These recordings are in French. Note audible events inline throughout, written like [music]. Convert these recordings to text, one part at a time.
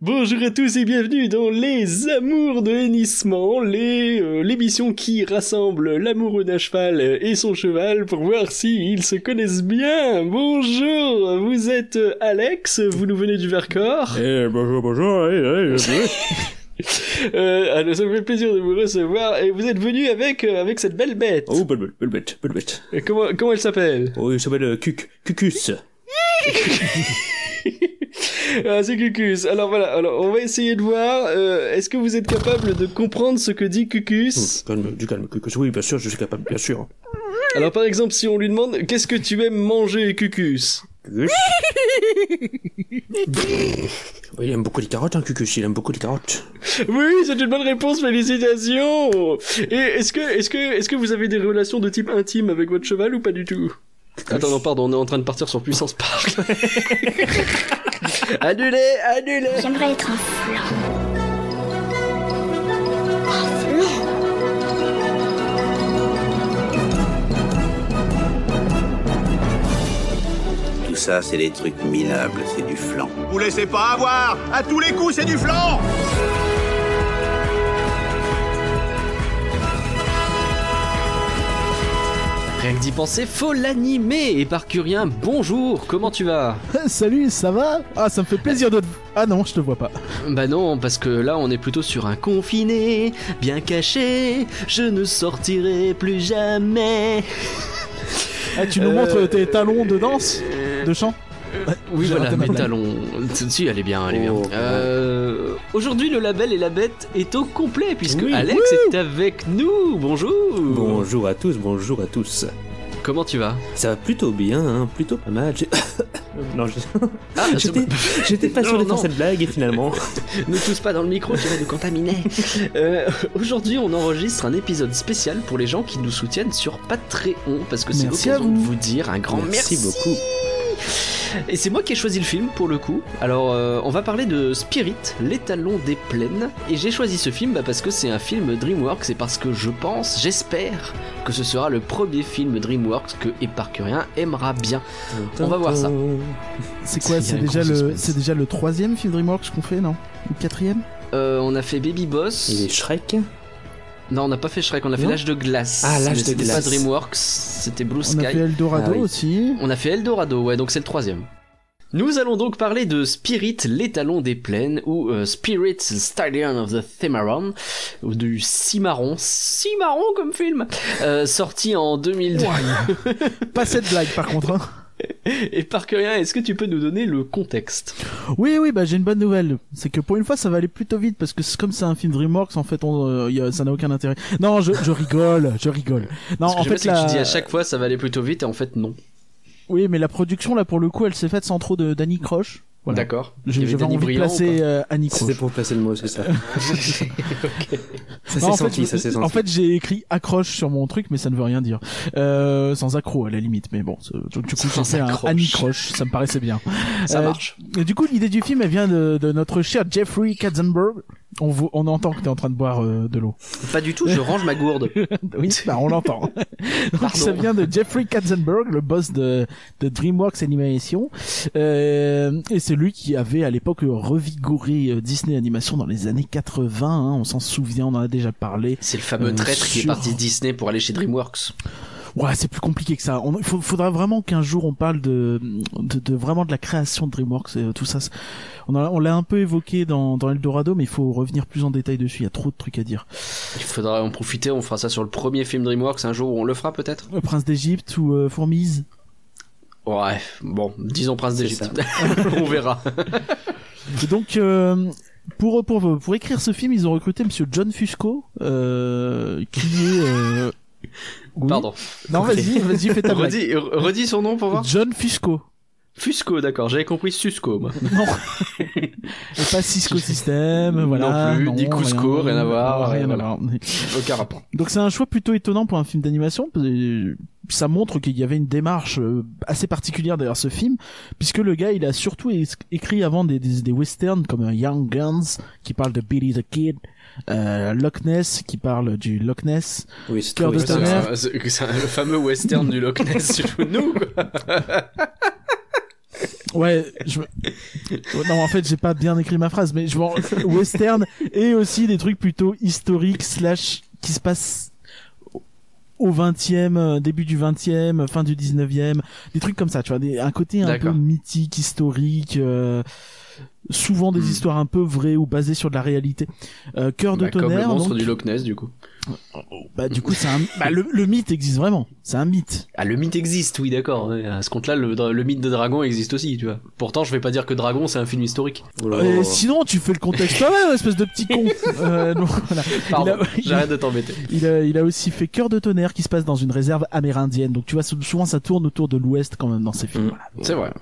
Bonjour à tous et bienvenue dans Les Amours de hennissement, euh, l'émission qui rassemble l'amoureux d'un cheval et son cheval pour voir s'ils se connaissent bien. Bonjour, vous êtes Alex, vous nous venez du Vercors. Eh, bonjour, bonjour, eh, [laughs] eh, Euh, alors, ça me fait plaisir de vous recevoir et vous êtes venu avec euh, avec cette belle bête. Oh, belle bête, belle bête, belle bête. Et comment comment elle s'appelle? Oh, il s'appelle euh, Cuc, Cucus. [laughs] [laughs] Ah, c'est Cucus. Alors voilà, alors on va essayer de voir. euh, Est-ce que vous êtes capable de comprendre ce que dit Cucus? Oh, calme, du calme, Cucus. Oui, bien sûr, je suis capable, bien sûr. Alors par exemple, si on lui demande qu'est-ce que tu aimes manger, Cucus? Cucus. Oui, il aime beaucoup les carottes, hein, Cucus, il aime beaucoup les carottes. Oui, c'est une bonne réponse, félicitations. Et est-ce que est-ce que est-ce que vous avez des relations de type intime avec votre cheval ou pas du tout? Attends, non, pardon, on est en train de partir sur puissance park. [laughs] annulé, annulé. J'aimerais être un flan. Un flan. Tout ça, c'est des trucs minables, c'est du flan. Vous laissez pas avoir À tous les coups, c'est du flan Rien que d'y penser, faut l'animer. Et Parcurien, bonjour, comment tu vas? [laughs] Salut, ça va? Ah, ça me fait plaisir de te... Ah non, je te vois pas. Bah non, parce que là on est plutôt sur un confiné, bien caché, je ne sortirai plus jamais. Ah, tu nous Euh, montres tes talons de danse De chant? Oui, J'ai voilà, blague. talons. Si, elle est bien, elle est bien. Oh, Euh, Aujourd'hui, le label et la bête est au complet, puisque Oui. Alex est avec nous. Bonjour. Bonjour à tous, bonjour à tous. Comment tu vas? Ça va plutôt bien, hein, plutôt pas mal. [coughs] Non, Ah, [laughs] j'étais pas [laughs] sûr de faire cette blague et finalement. [laughs] Ne tousse pas dans le micro, tu vas nous contaminer. Euh, Aujourd'hui, on enregistre un épisode spécial pour les gens qui nous soutiennent sur Patreon, parce que c'est Merci l'occasion de vous. vous dire un grand merci. beaucoup. Et c'est moi qui ai choisi le film pour le coup. Alors, euh, on va parler de Spirit, l'étalon des plaines. Et j'ai choisi ce film bah, parce que c'est un film DreamWorks et parce que je pense, j'espère, que ce sera le premier film DreamWorks que Éparcurien aimera bien. On va voir ça. C'est quoi C'est déjà, le... suspense. c'est déjà le troisième film DreamWorks qu'on fait, non Ou quatrième Euh, on a fait Baby Boss. Il est Shrek Non, on n'a pas fait Shrek, on a fait l'âge de glace. Ah, l'âge de c'était glace. pas DreamWorks, c'était Blue On Sky. a fait Eldorado Ah oui. aussi. On a fait Eldorado, ouais, donc c'est le troisième. Nous allons donc parler de Spirit, l'étalon des plaines, ou euh, Spirit, Stallion of the Cimarron, ou du Cimarron, Cimarron comme film, euh, sorti en 2002. [laughs] Pas cette blague par contre. hein. Et par rien, est-ce que tu peux nous donner le contexte? Oui, oui, bah j'ai une bonne nouvelle. C'est que pour une fois, ça va aller plutôt vite parce que c'est- comme c'est un film DreamWorks, en fait, on, euh, y a- ça n'a aucun intérêt. Non, je, je rigole, je rigole. Non, que en fait, c'est que tu dis à chaque fois ça va aller plutôt vite et en fait non. oui, mais la production là, pour le coup, elle s'est faite sans trop de Danny Croche. Voilà. D'accord. J'avais envie de placer euh, Annie C'était pour placer le mot, c'est ça. [laughs] Ça Non, s'est en fait, senti, ça s'est senti. En fait, j'ai écrit accroche sur mon truc, mais ça ne veut rien dire. Euh, sans accro à la limite, mais bon, du coup, j'ai fait un. Annie Croche, ça me paraissait bien. [laughs] Ça Euh, marche. Et du coup, l'idée du film, elle vient de, de notre cher Jeffrey Katzenberg. On, vo- on entend que t'es en train de boire euh, de l'eau. Pas du tout, je range ma gourde. [laughs] Oui, bah, on l'entend. Donc ça vient de Jeffrey Katzenberg, le boss de, de DreamWorks Animation. Euh, et c'est lui qui avait à l'époque revigoré euh, Disney Animation dans les années 80. hein, on s'en souvient, on en a déjà parlé. C'est le fameux Euh, traître qui est parti de Disney pour aller chez DreamWorks. Ouais, c'est plus compliqué que ça. Il faudra vraiment qu'un jour on parle de, de, de vraiment de la création de DreamWorks et euh, tout ça. On, a- on l'a un peu évoqué dans, dans Eldorado, mais il faut revenir plus en détail dessus. Il y a trop de trucs à dire. Il faudra en profiter, on fera ça sur le premier film DreamWorks un jour où on le fera peut-être? Le Prince d'Égypte ou euh, Fourmise. Ouais, bon, disons Prince d'Égypte. [laughs] on verra. [laughs] Donc, euh, pour, pour, pour écrire ce film, ils ont recruté Monsieur John Fusco, euh, qui est... Euh... oui. Pardon. Non, vas-y, vas-y, fais ta blague. Redis, re- redis son nom pour voir. John Fusco. Fusco, d'accord, j'avais compris Susco, moi. [laughs] Non. Et pas Cisco [laughs] System, voilà. plus, ni Cusco, rien à voir, Rien à voilà. voir. Aucun rapport. Donc c'est un choix plutôt étonnant pour un film d'animation. parce que Ça montre qu'il y avait une démarche euh, assez particulière derrière ce film, puisque le gars il a surtout écrit avant des, des, des westerns comme euh, Young Guns qui parle de Billy the Kid, euh, Loch Ness qui parle du Loch Ness. Oui, c'est le fameux western du Loch Ness nous, quoi. [laughs] Ouais, je non en fait j'ai pas bien écrit ma phrase, mais je vois western et aussi des trucs plutôt historiques slash qui se passent au 20e, euh, début du 20e, fin du 19e, des trucs comme ça, tu vois, des, un côté un peu mythique, historique, euh, souvent des Hmm. histoires un peu vraies ou basées sur de la réalité. Euh, Cœur de Bah, comme le tonnerre, monstre donc, du Loch Ness, du coup. Bah du coup c'est un, [laughs] bah, le, le mythe existe vraiment, c'est un mythe. Ah, le mythe existe, oui, d'accord. À ce compte-là, le, le mythe de dragon existe aussi, tu vois. Pourtant, je vais pas dire que Dragon, c'est un film historique. Oh là. Et sinon tu fais le contexte toi-même, [laughs] espèce de petit con. Euh, donc, voilà. Pardon, Il a- [laughs] j'arrête de t'embêter. Il a, il a aussi fait Cœur de tonnerre qui se passe dans une réserve amérindienne. Donc tu vois, sou- souvent ça tourne autour de l'Ouest quand même dans ces films. Mm. Voilà. C'est vrai.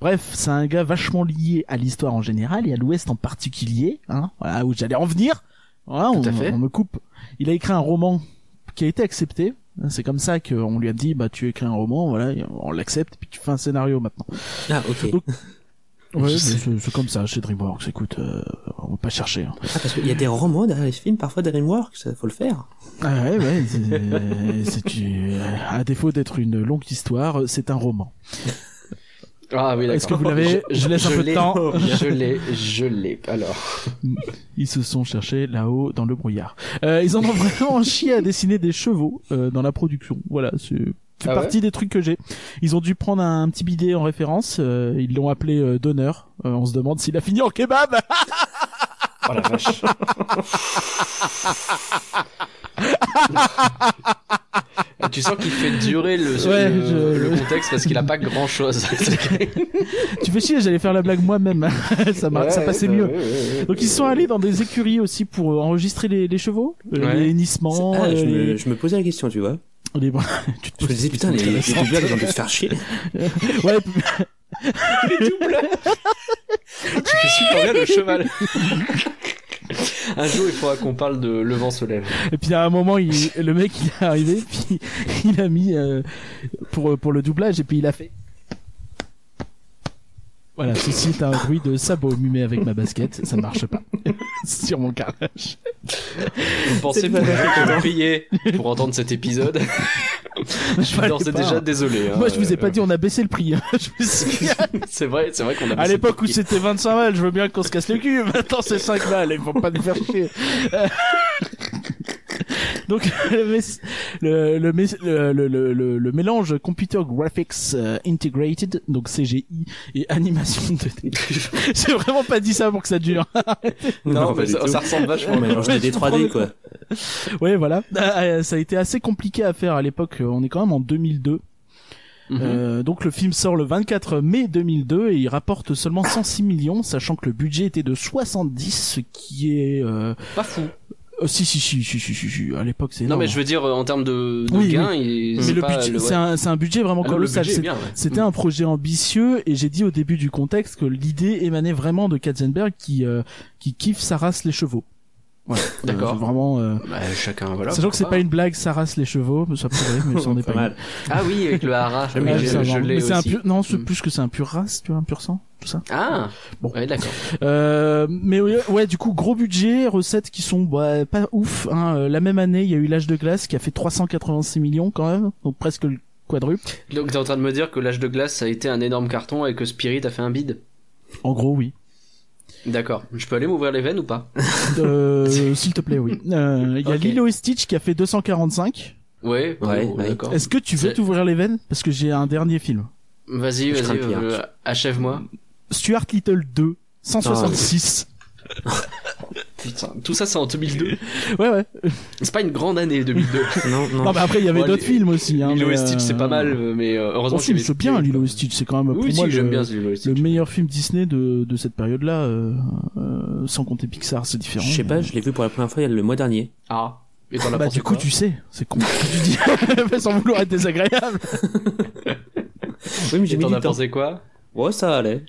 Bref, c'est un gars vachement lié à l'histoire en général et à l'Ouest en particulier. Hein, voilà, où j'allais en venir. Voilà, Tout on, à fait. on me coupe. Il a écrit un roman qui a été accepté. C'est comme ça qu'on lui a dit, bah tu écris un roman, voilà, on l'accepte, puis tu fais un scénario maintenant. Ah, ok. Donc- Ouais, c'est comme ça chez DreamWorks. Écoute, euh, on va pas chercher. hein. Ah, parce qu'il y a des romans derrière les films, parfois DreamWorks, ça faut le faire. Ah ouais, ouais. c'est- à défaut d'être une longue histoire, c'est un roman. Ah oui, d'accord. Est-ce que vous l'avez Je laisse un peu de temps. [laughs] Je l'ai, je l'ai. Alors. Ils se sont cherchés là-haut dans le brouillard. Euh, ils en ont vraiment [laughs] chié à dessiner des chevaux euh, dans la production. Voilà, c'est fait Ah ouais partie des trucs que j'ai. Ils ont dû prendre un, petit bidet en référence. euh, ils l'ont appelé euh, Donneur. Euh, on se demande s'il a fini en kebab. [laughs] Oh la vache. Tu sens qu'il fait durer le, Ouais, le, je- le contexte parce qu'il a pas grand chose. [laughs] tu fais chier, j'allais faire la blague moi-même. [laughs] ça, m'a- ça passait mieux. Donc ils sont allés dans des écuries aussi pour euh, enregistrer les, les chevaux, euh, Ouais. les hennissements, Ah, euh, je, les- me, je me posais la question, tu vois. les- tu te Je me disais, putain, les, les [laughs] doubleurs, ils ont dû se faire chier. Ouais, tu fais super bien le cheval. [laughs] Un jour, il faudra qu'on parle de Le vent se. Et puis à un moment, il, le mec il est arrivé, puis il a mis euh, pour pour le doublage et puis il a fait. Voilà, ceci est un bruit de sabot mumé avec ma basket, ça ne marche pas [laughs] sur mon carrelage. Vous pensez pas qu'on payer pour entendre cet épisode? Je suis d'ores déjà désolé. hein. Moi, je vous ai pas Euh, dit, on a baissé le prix. hein. [laughs] [laughs] C'est vrai, c'est vrai qu'on a. à baissé l'époque le où c'était 25 balles, je veux bien qu'on se casse le cul. Maintenant, c'est 5 balles. Ils vont pas nous faire chier. Euh, Donc, [laughs] le, mess- le, le, mess- le, le, le, le- le mélange Computer Graphics euh, Integrated, donc CGI, et animation 2D. [laughs] J'ai vraiment pas dit ça pour que ça dure. Non, mais ça, ressemble vachement. On mélange Ouais, 2D, je comprends 3D, le- quoi. ouais, voilà. Euh, ça a été assez compliqué à faire à l'époque. On est quand même en 2002. Mhm. Euh, donc le film sort le 24 mai 2002 et il rapporte seulement 106 millions, sachant que le budget était de 70, ce qui est... Euh... Pas fou. Euh, si, si, si, si, si, si, si, à l'époque c'est Non, mais je veux dire, euh, en termes de, de Oui, gains, il- Mais c'est le budget, le- c'est un, budget vraiment Ah colossal. C'était un projet ambitieux et j'ai dit au début du contexte que l'idée émanait vraiment de Katzenberg qui euh, qui kiffe sa race les chevaux. Voilà. [laughs] D'accord. Euh, c'est vraiment. Euh... Bah, chacun, voilà. Sachant que c'est pas une blague, ça race les chevaux, ça pourrait, mais [laughs] c'en est Pas pas mal. une. Ah oui, avec le hara. [laughs] Oui, Ouais, je, ça je l'ai mais un pur... non, c'est Mm. plus que c'est un pur race, tu vois, un pur sang, tout ça. Ah. Bon. Ouais, d'accord. Euh, mais ouais, ouais, du coup, gros budget, recettes qui sont bah, pas ouf. Hein. Euh, La même année, il y a eu l'âge de glace qui a fait 386 millions quand même, donc presque le quadruple. Donc t'es en train de me dire que l'âge de glace ça a été un énorme carton et que Spirit a fait un bide? En gros, oui. D'accord. Je peux aller m'ouvrir les veines ou pas [laughs] Euh, S'il te plaît, oui. Euh, Il y a. Lilo et Stitch qui a fait 245. Ouais. Ouais, oh, ouais. D'accord. Est-ce que tu veux t'ouvrir les veines? Parce que j'ai un dernier film. Vas-y, Je vas-y, euh, achève-moi. Stuart Little 2, 166. [laughs] Putain, tout ça c'est en 2002. [laughs] Ouais, ouais. C'est pas une grande année 2002. [laughs] Non, non. Non, mais après, il y avait Bon, d'autres les- film aussi. Hein, Lilo et Stitch c'est pas mal, euh, mais euh, heureusement Oh, si, avait c'est bien Lilo et Stitch. C'est quand même pour Oui, moi si, j'aime le, bien Lilo et Stitch. le meilleur film Disney de, de cette période-là. Euh, euh, sans compter Pixar, c'est différent. Je sais pas, mais- je l'ai vu pour la première fois il y a le mois dernier. Ah. Et as Bah du coup quoi tu sais, c'est con. [laughs] tu dis sans vouloir être désagréable. Oui, mais j'ai mis du temps. pensé quoi Ouais, ça allait.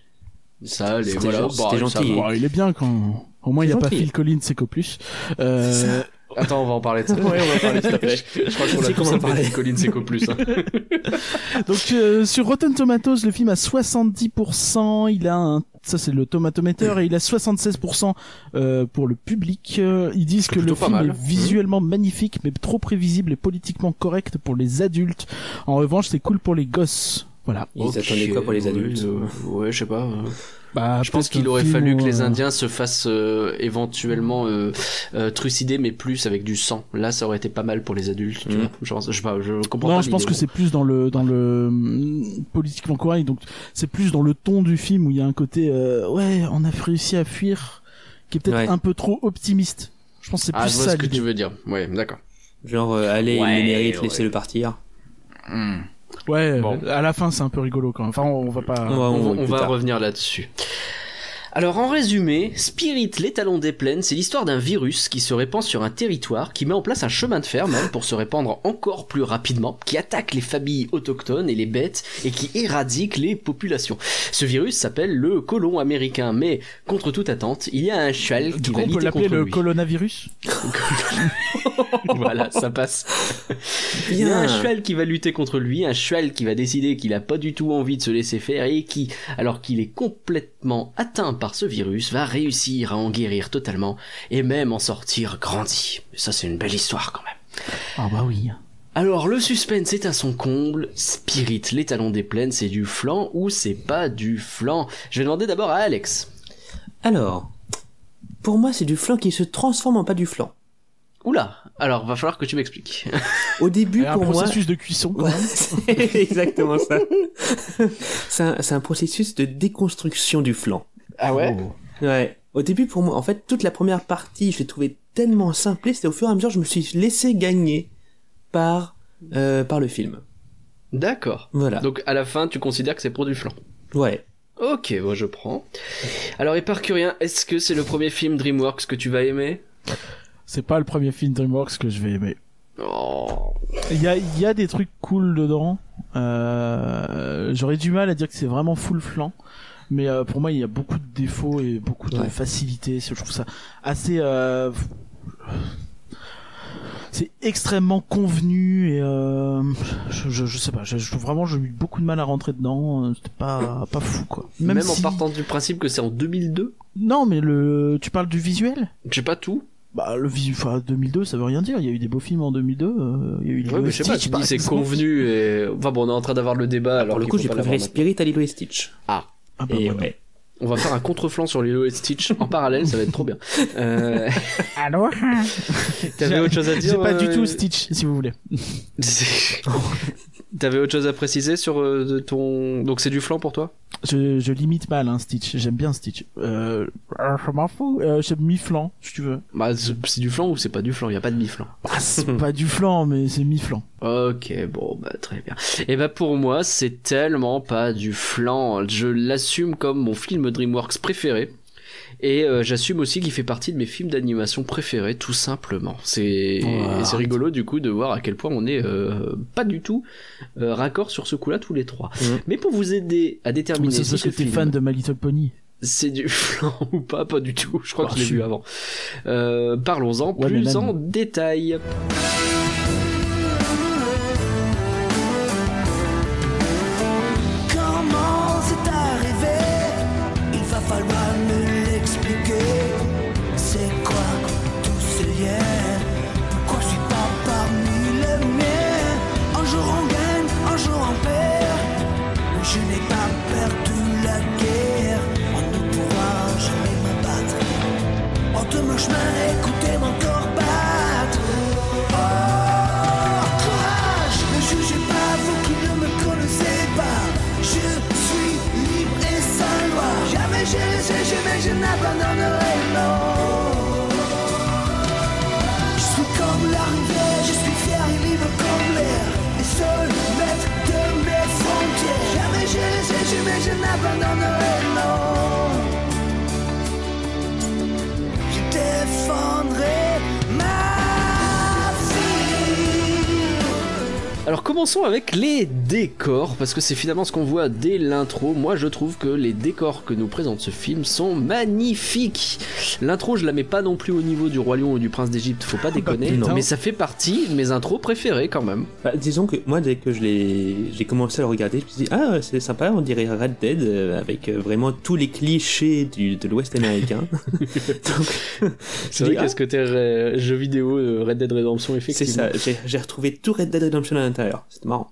Ça, les C'était voilà. gentil, bah, ça gentil. Bon, il est bien quand au moins il y a pas. Phil Collins c'est plus. Euh, Attends, on va en parler de ça. [laughs] Ouais, on va parler tout à fait. Je crois qu'on a tous parler. petit Colin Seco plus. hein. [laughs] donc euh, sur Rotten Tomatoes, le film a 70%, il a un ça c'est le tomatometer et il a 76% euh, pour le public. Euh, Ils disent que le film mal. est visuellement magnifique mais trop prévisible et politiquement correct pour les adultes. En revanche, c'est cool pour les gosses. Voilà. Ils attendaient quoi pour les adultes euh, Ouais, je sais pas. euh. Bah, Je pense qu'il aurait fallu que les euh, Indiens se fassent euh, éventuellement euh, euh, trucider, mais plus avec du sang. Là, ça aurait été pas mal pour les adultes. Tu Mhm. vois. Genre, je pas, je comprends Non, pas je pense que c'est plus dans le dans le hum, politiquement correct. Donc c'est plus dans le ton du film où il y a un côté euh, ouais, on a réussi à fuir, qui est peut-être Ouais. un peu trop optimiste. Je pense que c'est Ah, plus je vois ça ce que tu veux dire. Ouais, d'accord. Genre, euh, allez, Ouais, il mérite, ouais. laissez-le partir. Ouais, Bon. à la fin c'est un peu rigolo quand même. Enfin, on, on va pas. On va- on, on- revenir là-dessus. Alors en résumé, Spirit, l'étalon des plaines, c'est l'histoire d'un virus qui se répand sur un territoire, qui met en place un chemin de fer même pour se répandre encore plus rapidement, qui attaque les familles autochtones et les bêtes et qui éradique les populations. Ce virus s'appelle le colon américain, mais contre toute attente, il y a un cheval qui va on peut lutter l'appeler contre le lui. coronavirus. [laughs] voilà, ça passe. Il y a un cheval qui va lutter contre lui, un cheval qui va décider qu'il a pas du tout envie de se laisser faire et qui, alors qu'il est complètement atteint par ce virus, va réussir à en guérir totalement et même en sortir grandi. Ça, c'est une belle histoire quand même. Ah bah oui. Alors, le suspense est à son comble. Spirit, l'étalon des plaines, c'est du flan ou c'est pas du flan? Je vais demander d'abord à Alex. Alors, pour moi, c'est du flan qui se transforme en pas du flan. Oula, alors va falloir que tu m'expliques. Au début, un pour moi, processus de cuisson. quand Ouais, même. [laughs] c'est exactement ça. c'est un, c'est un processus de déconstruction du flan. Ah ouais Ouais. Au début, pour moi, en fait, toute la première partie, je l'ai trouvé tellement simpliste et au fur et à mesure, je me suis laissé gagner par, euh, par le film. D'accord. Voilà. Donc à la fin, tu considères que c'est pour du flan Ouais. Ok, moi je prends. Alors Éparcurien, est-ce que c'est le premier film DreamWorks que tu vas aimer? C'est pas le premier film DreamWorks que je vais aimer. Oh. Il y a, il y a des trucs cool dedans. Euh, J'aurais du mal à dire que c'est vraiment full flan. Mais euh, pour moi, il y a beaucoup de défauts et beaucoup de Ouais. facilité. Je trouve ça assez... euh, C'est extrêmement convenu et euh, je, je, je sais pas, je, je trouve vraiment j'ai eu beaucoup de mal à rentrer dedans. C'était pas pas fou quoi. Même, en si- partant du principe que c'est en 2002 Non, mais le tu parles du visuel? J'ai pas tout. Bah le enfin 2002, ça veut rien dire. Il y a eu des beaux films en 2002. euh, Il y a eu Ouais, mais je sais pas, Stitch, tu dis c'est convenu et... Enfin bon, on est en train d'avoir le débat alors le coup, j'ai préféré Spirit à Lilo et Stitch. Ah, Ah bah Et voilà. ouais. on va faire un contre-flanc sur Lilo et Stitch en parallèle, ça va être trop bien. Euh... [laughs] Alors [laughs] T'avais autre chose à dire J'ai pas du euh, tout Stitch, si vous voulez. [laughs] T'avais autre chose à préciser sur euh, ton... Donc c'est du flan pour toi? Je, je limite mal hein, Stitch. J'aime bien Stitch. Euh, je m'en fous. Euh, J'aime mi-flan, si tu veux. Bah c'est c'est du flan ou c'est pas du flan Il y a pas de mi-flan. Bah, c'est pas du flan, mais c'est mi-flan. Ok, bon, bah très bien. Et bah pour moi, c'est tellement pas du flan. Je l'assume comme mon film DreamWorks préféré. Et euh, j'assume aussi qu'il fait partie de mes films d'animation préférés, tout simplement. C'est Wow. rigolo du coup de voir à quel point on est euh, pas du tout euh, raccord sur ce coup-là tous les trois. Mhm. Mais pour vous aider à déterminer si parce ce que film fan de My Little Pony? c'est du [laughs] flan ou pas, pas du tout. Je crois que je l'ai vu avant. Euh, Parlons-en Ouais, plus en détail. Jamais je n'abandonnerai, non. Alors commençons avec les décors, parce que c'est finalement ce qu'on voit dès l'intro. Moi je trouve que les décors que nous présente ce film sont magnifiques. L'intro je la mets pas non plus au niveau du Roi Lion ou du Prince d'Égypte, faut pas déconner, non. mais ça fait partie de mes intros préférées quand même. Bah, disons que moi, dès que je l'ai, j'ai commencé à le regarder, je me suis dit, ah, c'est sympa, on dirait Red Dead, euh, avec euh, vraiment tous les clichés du, de l'Ouest américain. [laughs] [laughs] Donc, C'est vrai dis, qu'à ce côté euh, jeu vidéo euh, Red Dead Redemption C'est effectivement. ça, j'ai j'ai retrouvé tout Red Dead Redemption à l'intérieur. C'était marrant.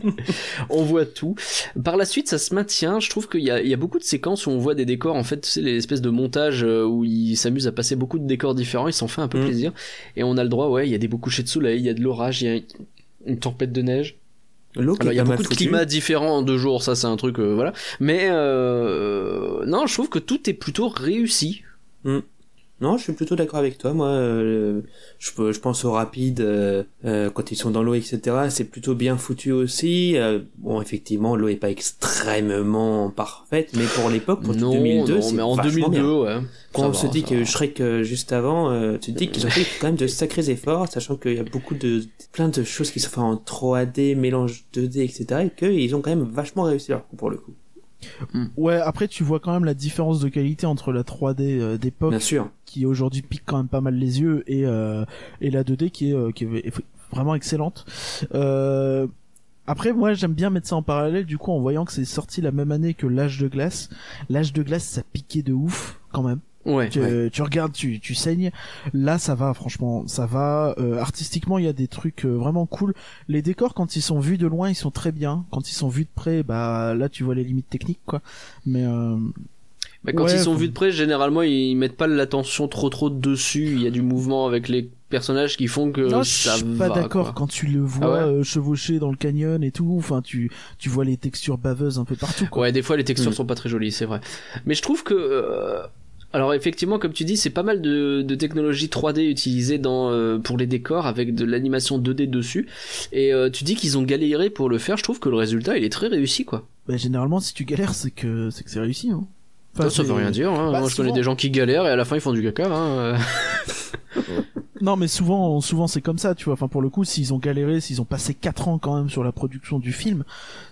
[laughs] on voit tout. Par la suite, ça se maintient. Je trouve qu'il y a, il y a beaucoup de séquences où on voit des décors. En fait, c'est les espèces de montages euh, où ils s'amusent à passer beaucoup de décors différents. Ils s'en fait un peu Mm. plaisir. Et on a le droit, ouais, il y a des beaux couchers de soleil, il y a de l'orage, il y a une tempête de neige. Alors il y a beaucoup de climats différents en deux jours, ça c'est un truc, euh, voilà. Mais euh, non, je trouve que tout est plutôt réussi. Non, je suis plutôt d'accord avec toi. Moi, euh, je, peux- je pense au rapide euh, euh, quand ils sont dans l'eau, etc. C'est plutôt bien foutu aussi. Euh, bon, effectivement, l'eau est pas extrêmement parfaite, mais pour l'époque, pour non, 2002, non, c'est mais en vachement 2002, bien. ouais. Quand Ça on va, se dit que va. Shrek euh, juste avant, euh, tu te dis qu'ils ont fait quand même de sacrés efforts, sachant qu'il y a beaucoup de plein de choses qui sont faites en 3D, mélange 2D, etc. Et qu'ils ont quand même vachement réussi leur coup pour le coup. Ouais, après tu vois quand même la différence de qualité entre la 3D euh, d'époque Bien sûr. qui aujourd'hui pique quand même pas mal les yeux et euh, et la 2D qui est euh, qui est vraiment excellente. Euh, après moi j'aime bien mettre ça en parallèle du coup en voyant que c'est sorti la même année que l'âge de glace. L'âge de glace ça piquait de ouf quand même. Ouais. Tu, tu regardes, tu, tu saignes. Là, ça va, franchement, ça va. Euh, artistiquement, il y a des trucs euh, vraiment cool. Les décors, quand ils sont vus de loin, ils sont très bien. Quand ils sont vus de près, bah là, tu vois les limites techniques, quoi. Mais euh, Bah, quand Ouais, ils sont vus de près, généralement ils mettent pas l'attention trop trop dessus. Il y a du mouvement avec les personnages qui font que non, je ça suis va. pas d'accord quand tu le vois Ah ouais euh, chevaucher dans le canyon et tout. Enfin, tu, tu vois les textures baveuses un peu partout, quoi. Ouais, des fois les textures Mm. sont pas très jolies, c'est vrai. Mais je trouve que euh, alors effectivement, comme tu dis, c'est pas mal de, de technologie 3D utilisée dans euh, pour les décors avec de l'animation 2D dessus. Et euh, tu dis qu'ils ont galéré pour le faire. Je trouve que le résultat il est très réussi quoi. Bah, généralement, si tu galères, c'est que c'est que c'est réussi. Hein. Enfin, ça, ça veut rien dire. Hein. Bah, Moi, je connais des gens qui galèrent et à la fin ils font du caca. Hein. [laughs] euh. Non, mais souvent, souvent c'est comme ça, tu vois. Enfin, pour le coup, s'ils ont galéré, s'ils ont passé 4 ans quand même sur la production du film,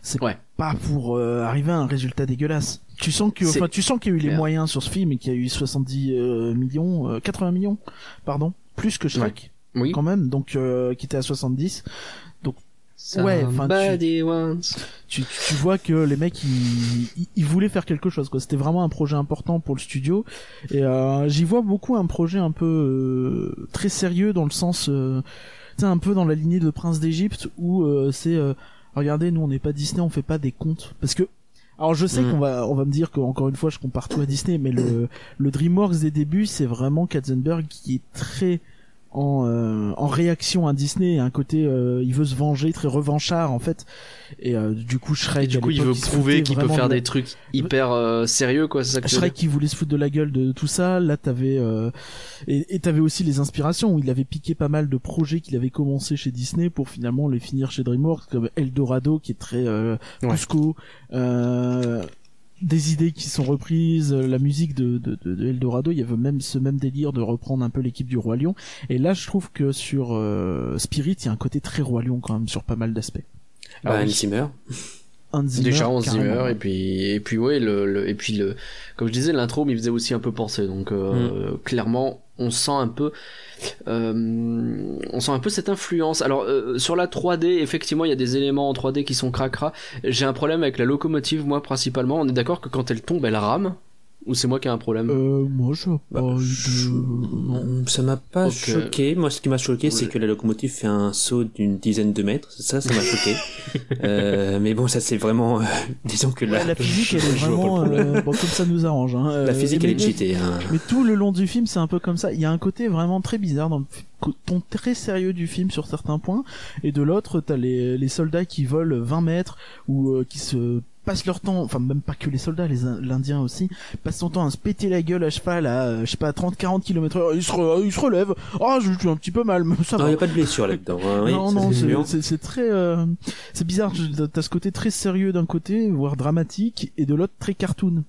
c'est Ouais. pas pour euh, arriver à un résultat dégueulasse. Tu sens que, enfin, tu sens qu'il y a eu les moyens sur ce film et qu'il y a eu 70 euh, millions, euh, 80 millions, pardon, plus que Shrek Oui. quand même, donc euh, qui était à 70. Ouais, tu- once. Tu, tu, vois que les mecs ils, ils, ils voulaient faire quelque chose quoi. C'était vraiment un projet important pour le studio et euh, j'y vois beaucoup un projet un peu euh, très sérieux dans le sens, euh, tu sais un peu dans la lignée de Prince d'Égypte où euh, c'est euh, regardez nous on n'est pas Disney on fait pas des contes parce que alors je sais Mm. qu'on va on va me dire que encore une fois je compare tout à Disney mais le le DreamWorks des débuts c'est vraiment Katzenberg qui est très en, euh, en réaction à Disney, un côté euh, il veut se venger, très revanchard en fait. Et euh, du coup Shrek, Et du coup, il veut se prouver qu'il peut faire de des trucs hyper euh, sérieux, quoi. Ça que Shrek qui voulait se foutre de la gueule de tout ça. Là, t'avais euh, et t'avais aussi les inspirations où il avait piqué pas mal de projets qu'il avait commencé chez Disney pour finalement les finir chez DreamWorks, comme Eldorado qui est très euh, Ouais. Des idées qui sont reprises, euh, la musique de, de, de, de Eldorado, il y avait même ce même délire de reprendre un peu l'équipe du Roi Lion. Et là, je trouve que sur euh, Spirit, il y a un côté très Roi Lion quand même sur pas mal d'aspects. Bah, Ah oui. Hans Zimmer. Hans Zimmer, Déjà Hans. Zimmer et puis et puis ouais le, le- et puis le comme je disais l'intro m'y faisait aussi un peu penser donc euh, clairement on sent un peu euh, on sent un peu cette influence. Alors euh, sur la 3D effectivement il y a des éléments en 3D qui sont cracra. J'ai un problème avec la locomotive moi principalement. On est d'accord que quand elle tombe elle rame ou c'est moi qui ai un problème Euh, moi, je pas Bah, eu je- de... Non, Ça m'a pas choqué. Moi, ce qui m'a choqué, c'est que la locomotive fait un saut d'une dizaine de mètres. Ça, ça m'a choqué. [laughs] euh, mais bon, ça c'est vraiment, euh, [laughs] disons que Ouais, la, la physique, elle [laughs] est pas vraiment euh, bon, comme ça nous arrange. Hein. La Euh, physique, mais- elle est cheatée. Hein. Mais tout le long du film, c'est un peu comme ça. Il y a un côté vraiment très bizarre dans le ton très sérieux du film sur certains points, et de l'autre, t'as les, les soldats qui volent 20 mètres ou euh, qui se passent leur temps, enfin même pas que les soldats, les In- l'Indien aussi, passent son temps à se péter la gueule à cheval à, euh, je sais pas, 30-40 km heure. Ils se, re- ils se relèvent. Ah, je suis un petit peu mal, mais ça Non, va. il y a pas de blessure là-dedans. hein. Oui, non, non, c'est très, euh, c'est bizarre. T'as ce côté très sérieux d'un côté, voire dramatique, et de l'autre très cartoon.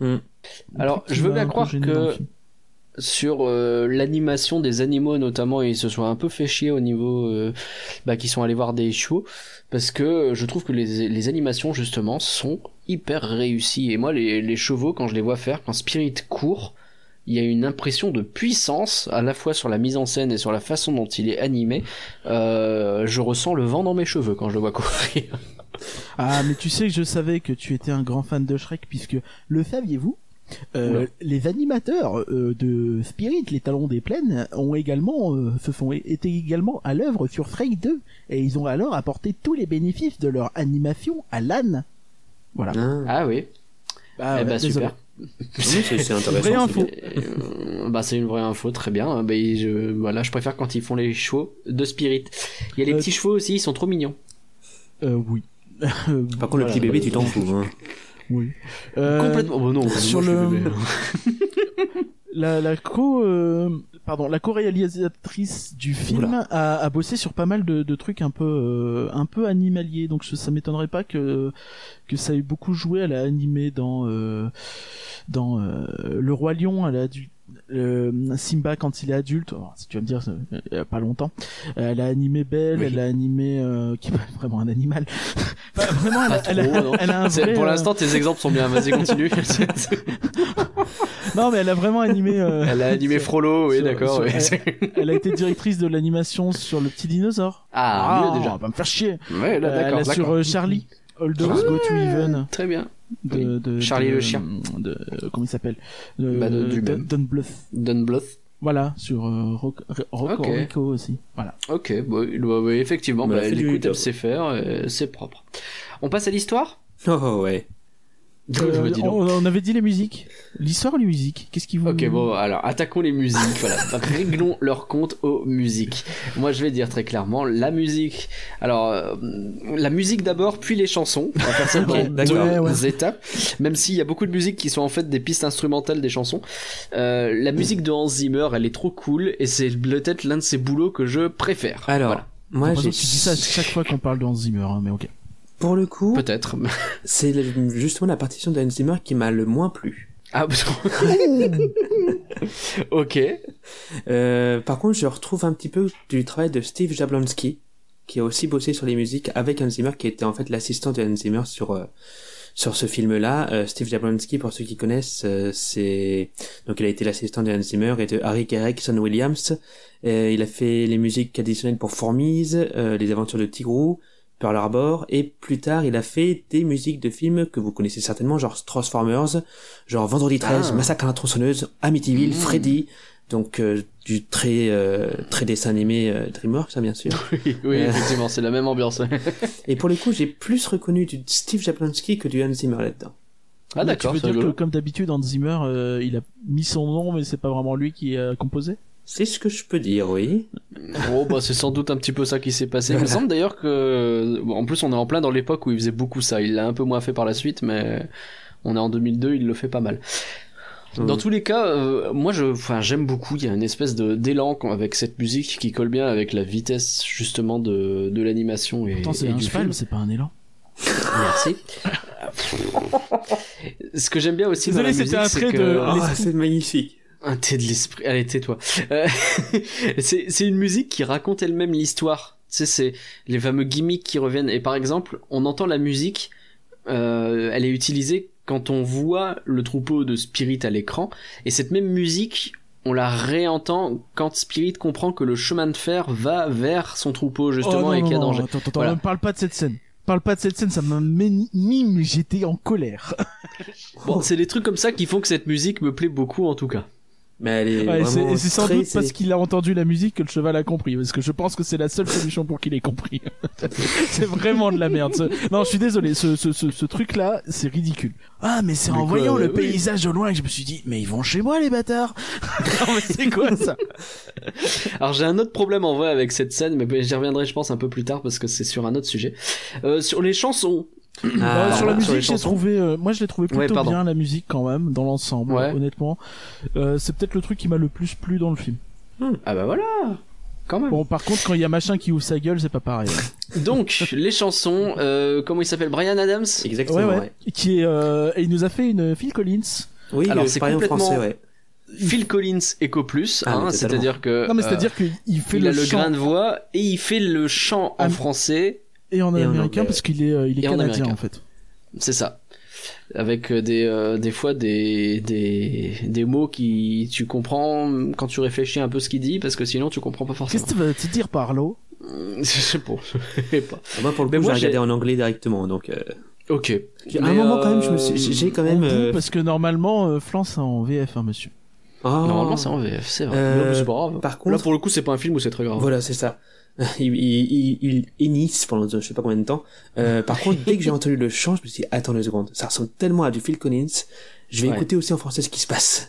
Hmm. Alors, je veux bien croire que-. Sur euh, l'animation des animaux notamment ils se sont un peu fait chier au niveau euh, bah, qui sont allés voir des chiots parce que euh, je trouve que les, animations justement sont hyper réussies. Et moi les, chevaux quand je les vois faire quand Spirit court il y a une impression de puissance à la fois sur la mise en scène et sur la façon dont il est animé. Je ressens le vent dans mes cheveux quand je le vois courir. Ah, mais tu sais que je savais que tu étais un grand fan de Shrek, puisque le saviez-vous? Euh, les animateurs euh, de Spirit, les Talons des Plaines, ont également euh, se sont été également à l'œuvre sur Shrek 2 et ils ont alors apporté tous les bénéfices de leur animation à l'âne. Voilà. Ah. Ah oui. Bah, eh bah désolé. super. C'est c'est Vraie intéressant. info. Bah c'est une vraie info, très bien. Bah, je, voilà, je préfère quand ils font les chevaux de Spirit. Il y a les Euh, petits chevaux aussi, ils sont trop mignons. Euh, oui. Par contre, le petit bébé, tu t'en fous. Hein. Oui. Euh, Complètement. Oh, non, sur moi, je le- bébé. [laughs] la, la co euh, pardon la co-réalisatrice du film a, a bossé sur pas mal de, de trucs un peu euh, un peu animaliers donc je- ça m'étonnerait pas que que ça ait beaucoup joué elle a animé dans euh, dans euh, le roi lion elle a dû euh, Simba quand il est adulte, alors, si tu vas me dire, il y a pas longtemps, Euh, elle a animé Belle, Oui. elle a animé, euh, qui est pas [laughs] vraiment un animal. [laughs] Vraiment, elle, a- Pas elle, a, trop, non. elle a un vrai, Pour euh, l'instant, tes exemples sont bien. Vas-y, continue. [laughs] non mais elle a vraiment animé. euh, Elle a animé sur- Frollo, oui, d'accord. oui. elle, elle a été directrice de l'animation sur le petit dinosaure. Ah, mieux on déjà. va me faire chier. Ouais, là, Euh, elle d'accord. a sur d'accord. Charlie, All Dogs Go to Even. Très bien. De, de, Charlie de- le chien. De, comment il s'appelle? De, Bah, Don- Bluth. Don Bluth. Voilà, sur euh, Rock, Rock Ok. Rico aussi. Voilà. Ok, bah, il oui, effectivement, Bah, bah, du écoute, job. elle sait faire, euh, c'est propre. On passe à l'histoire? Oh, ouais. Euh, on, on avait dit les musiques. L'histoire ou les musiques Qu'est-ce qui vous... Ok, bon, alors attaquons les musiques. voilà, [laughs] réglons leur compte aux musiques. Moi, je vais dire très clairement la musique. Alors, euh, la musique d'abord, puis les chansons. On va faire ça [laughs] deux Ouais, ouais. étapes. Même s'il y a beaucoup de musiques qui sont en fait des pistes instrumentales des chansons. Euh, la musique de Hans Zimmer, elle est trop cool et c'est peut-être l'un de ses boulots que je préfère. Alors, Voilà. moi, J'ai tu dis ça à chaque fois qu'on parle de Hans Zimmer, hein, mais ok. Pour le coup, peut-être. [laughs] c'est justement la partition d'Hans Zimmer qui m'a le moins plu. Ah, [laughs] ok. Euh, par contre, je retrouve un petit peu du travail de Steve Jablonski, qui a aussi bossé sur les musiques avec Hans Zimmer, qui était en fait l'assistant de Hans Zimmer sur euh, sur ce film-là. Euh, Steve Jablonski, pour ceux qui connaissent, euh, c'est donc il a été l'assistant de Hans Zimmer et de Harry Gregson Williams. Euh, il a fait les musiques additionnelles pour Fourmise, euh, les aventures de Tigrou, Pearl Harbor, et plus tard, il a fait des musiques de films que vous connaissez certainement, genre Transformers, genre Vendredi 13, Ah. Massacre à la tronçonneuse, Amityville, Mm. Freddy, donc euh, du très euh, très dessin animé euh, DreamWorks, ça bien sûr. [laughs] Oui, oui, effectivement, c'est la même ambiance. [laughs] Et pour le coup, j'ai plus reconnu du Steve Jablonski que du Hans Zimmer là-dedans. Ah, d'accord, Tu c'est veux dire rigolo. que, comme d'habitude, Hans Zimmer, euh, il a mis son nom, mais c'est pas vraiment lui qui a composé C'est ce que je peux dire, oui. Oh bah c'est sans doute un petit peu ça qui s'est passé. Il me semble d'ailleurs que en plus on est en plein dans l'époque où il faisait beaucoup ça. Il l'a un peu moins fait par la suite, mais on est en 2002, il le fait pas mal. Dans tous les cas, euh, moi je, enfin j'aime beaucoup. Il y a une espèce de d'élan avec cette musique qui colle bien avec la vitesse justement de de l'animation et, Pourtant, c'est et un du film. c'est pas un élan. Merci. [laughs] Ce que j'aime bien aussi dans Désolé, la c'était musique, un c'est trait que de- Ah, c'est magnifique. Un thé de l'esprit. Allez, tais-toi. Euh, [laughs] c'est c'est une musique qui raconte elle-même l'histoire. Tu sais, c'est les fameux gimmicks qui reviennent. Et par exemple, on entend la musique, euh, elle est utilisée quand on voit le troupeau de Spirit à l'écran. Et cette même musique, on la réentend quand Spirit comprend que le chemin de fer va vers son troupeau, justement, Oh, non, et qu'il y a danger. Attends, attends, Voilà. ne parle pas de cette scène. Parle pas de cette scène, ça m'a mais j'étais en colère. [laughs] Bon, c'est des trucs comme ça qui font que cette musique me plaît beaucoup, en tout cas. Mais elle est Ouais, c'est vraiment et c'est sans doute parce qu'il a entendu la musique que le cheval a compris, parce que je pense que c'est la seule solution pour qu'il ait compris. [laughs] c'est vraiment de la merde. ce- Non, je suis désolé, ce, ce, ce, ce truc-là, c'est ridicule. Ah, mais c'est en quoi, voyant le oui. paysage au loin que je me suis dit, mais ils vont chez moi les bâtards [laughs] Non mais c'est quoi ça? Alors j'ai un autre problème en vrai avec cette scène, mais j'y reviendrai je pense un peu plus tard parce que c'est sur un autre sujet. Euh, sur les chansons, Ah, Bah, Sur la musique, j'ai trouvé, euh, moi je l'ai trouvé plutôt bien la musique quand même, dans l'ensemble, Ouais. honnêtement. Euh, c'est peut-être le truc qui m'a le plus plu dans le film. ah bah voilà, quand même. Bon, par contre, quand il y a machin qui ouvre sa gueule, c'est pas pareil. [laughs] Donc les chansons, euh, comment il s'appelle, Brian Adams? Exactement, ouais, ouais. ouais. Qui est, euh, et il nous a fait une Phil Collins. Oui, Alors, euh, c'est pareil en complètement- français, ouais. Phil Collins Echo Plus, Ah, hein, c'est-à-dire que Non, mais euh, c'est-à-dire qu'il fait il le, a le chant grain de voix et il fait le chant en Ah, français, et en et en américain anglais. parce qu'il est, euh, il est en canadien américain. en fait. c'est ça. Avec euh, des euh, des fois des des des mots qui tu comprends quand tu réfléchis un peu ce qu'il dit parce que sinon tu comprends pas forcément. Qu'est-ce que tu veux te dire par là? [laughs] Je sais pas, je sais pas. Ah, Moi, pour le coup, j'ai moi, regardé en anglais directement, donc... euh, Ok. À un moment, quand même, je me suis- j'ai quand même. Euh, parce que normalement, euh, Flan, c'est en VF, hein, monsieur. oh. Normalement, c'est en VF, c'est vrai. Euh, Mais c'est pas grave. par Là, contre- pour le coup, c'est pas un film où c'est très grave. Voilà, c'est ça. [laughs] Il, il, il, il hennisse pendant je sais pas combien de temps. Euh, par contre, dès que j'ai entendu le chant, je me suis dit, attends une seconde, ça ressemble tellement à du Phil Collins, je vais Ouais. écouter aussi en français ce qui se passe.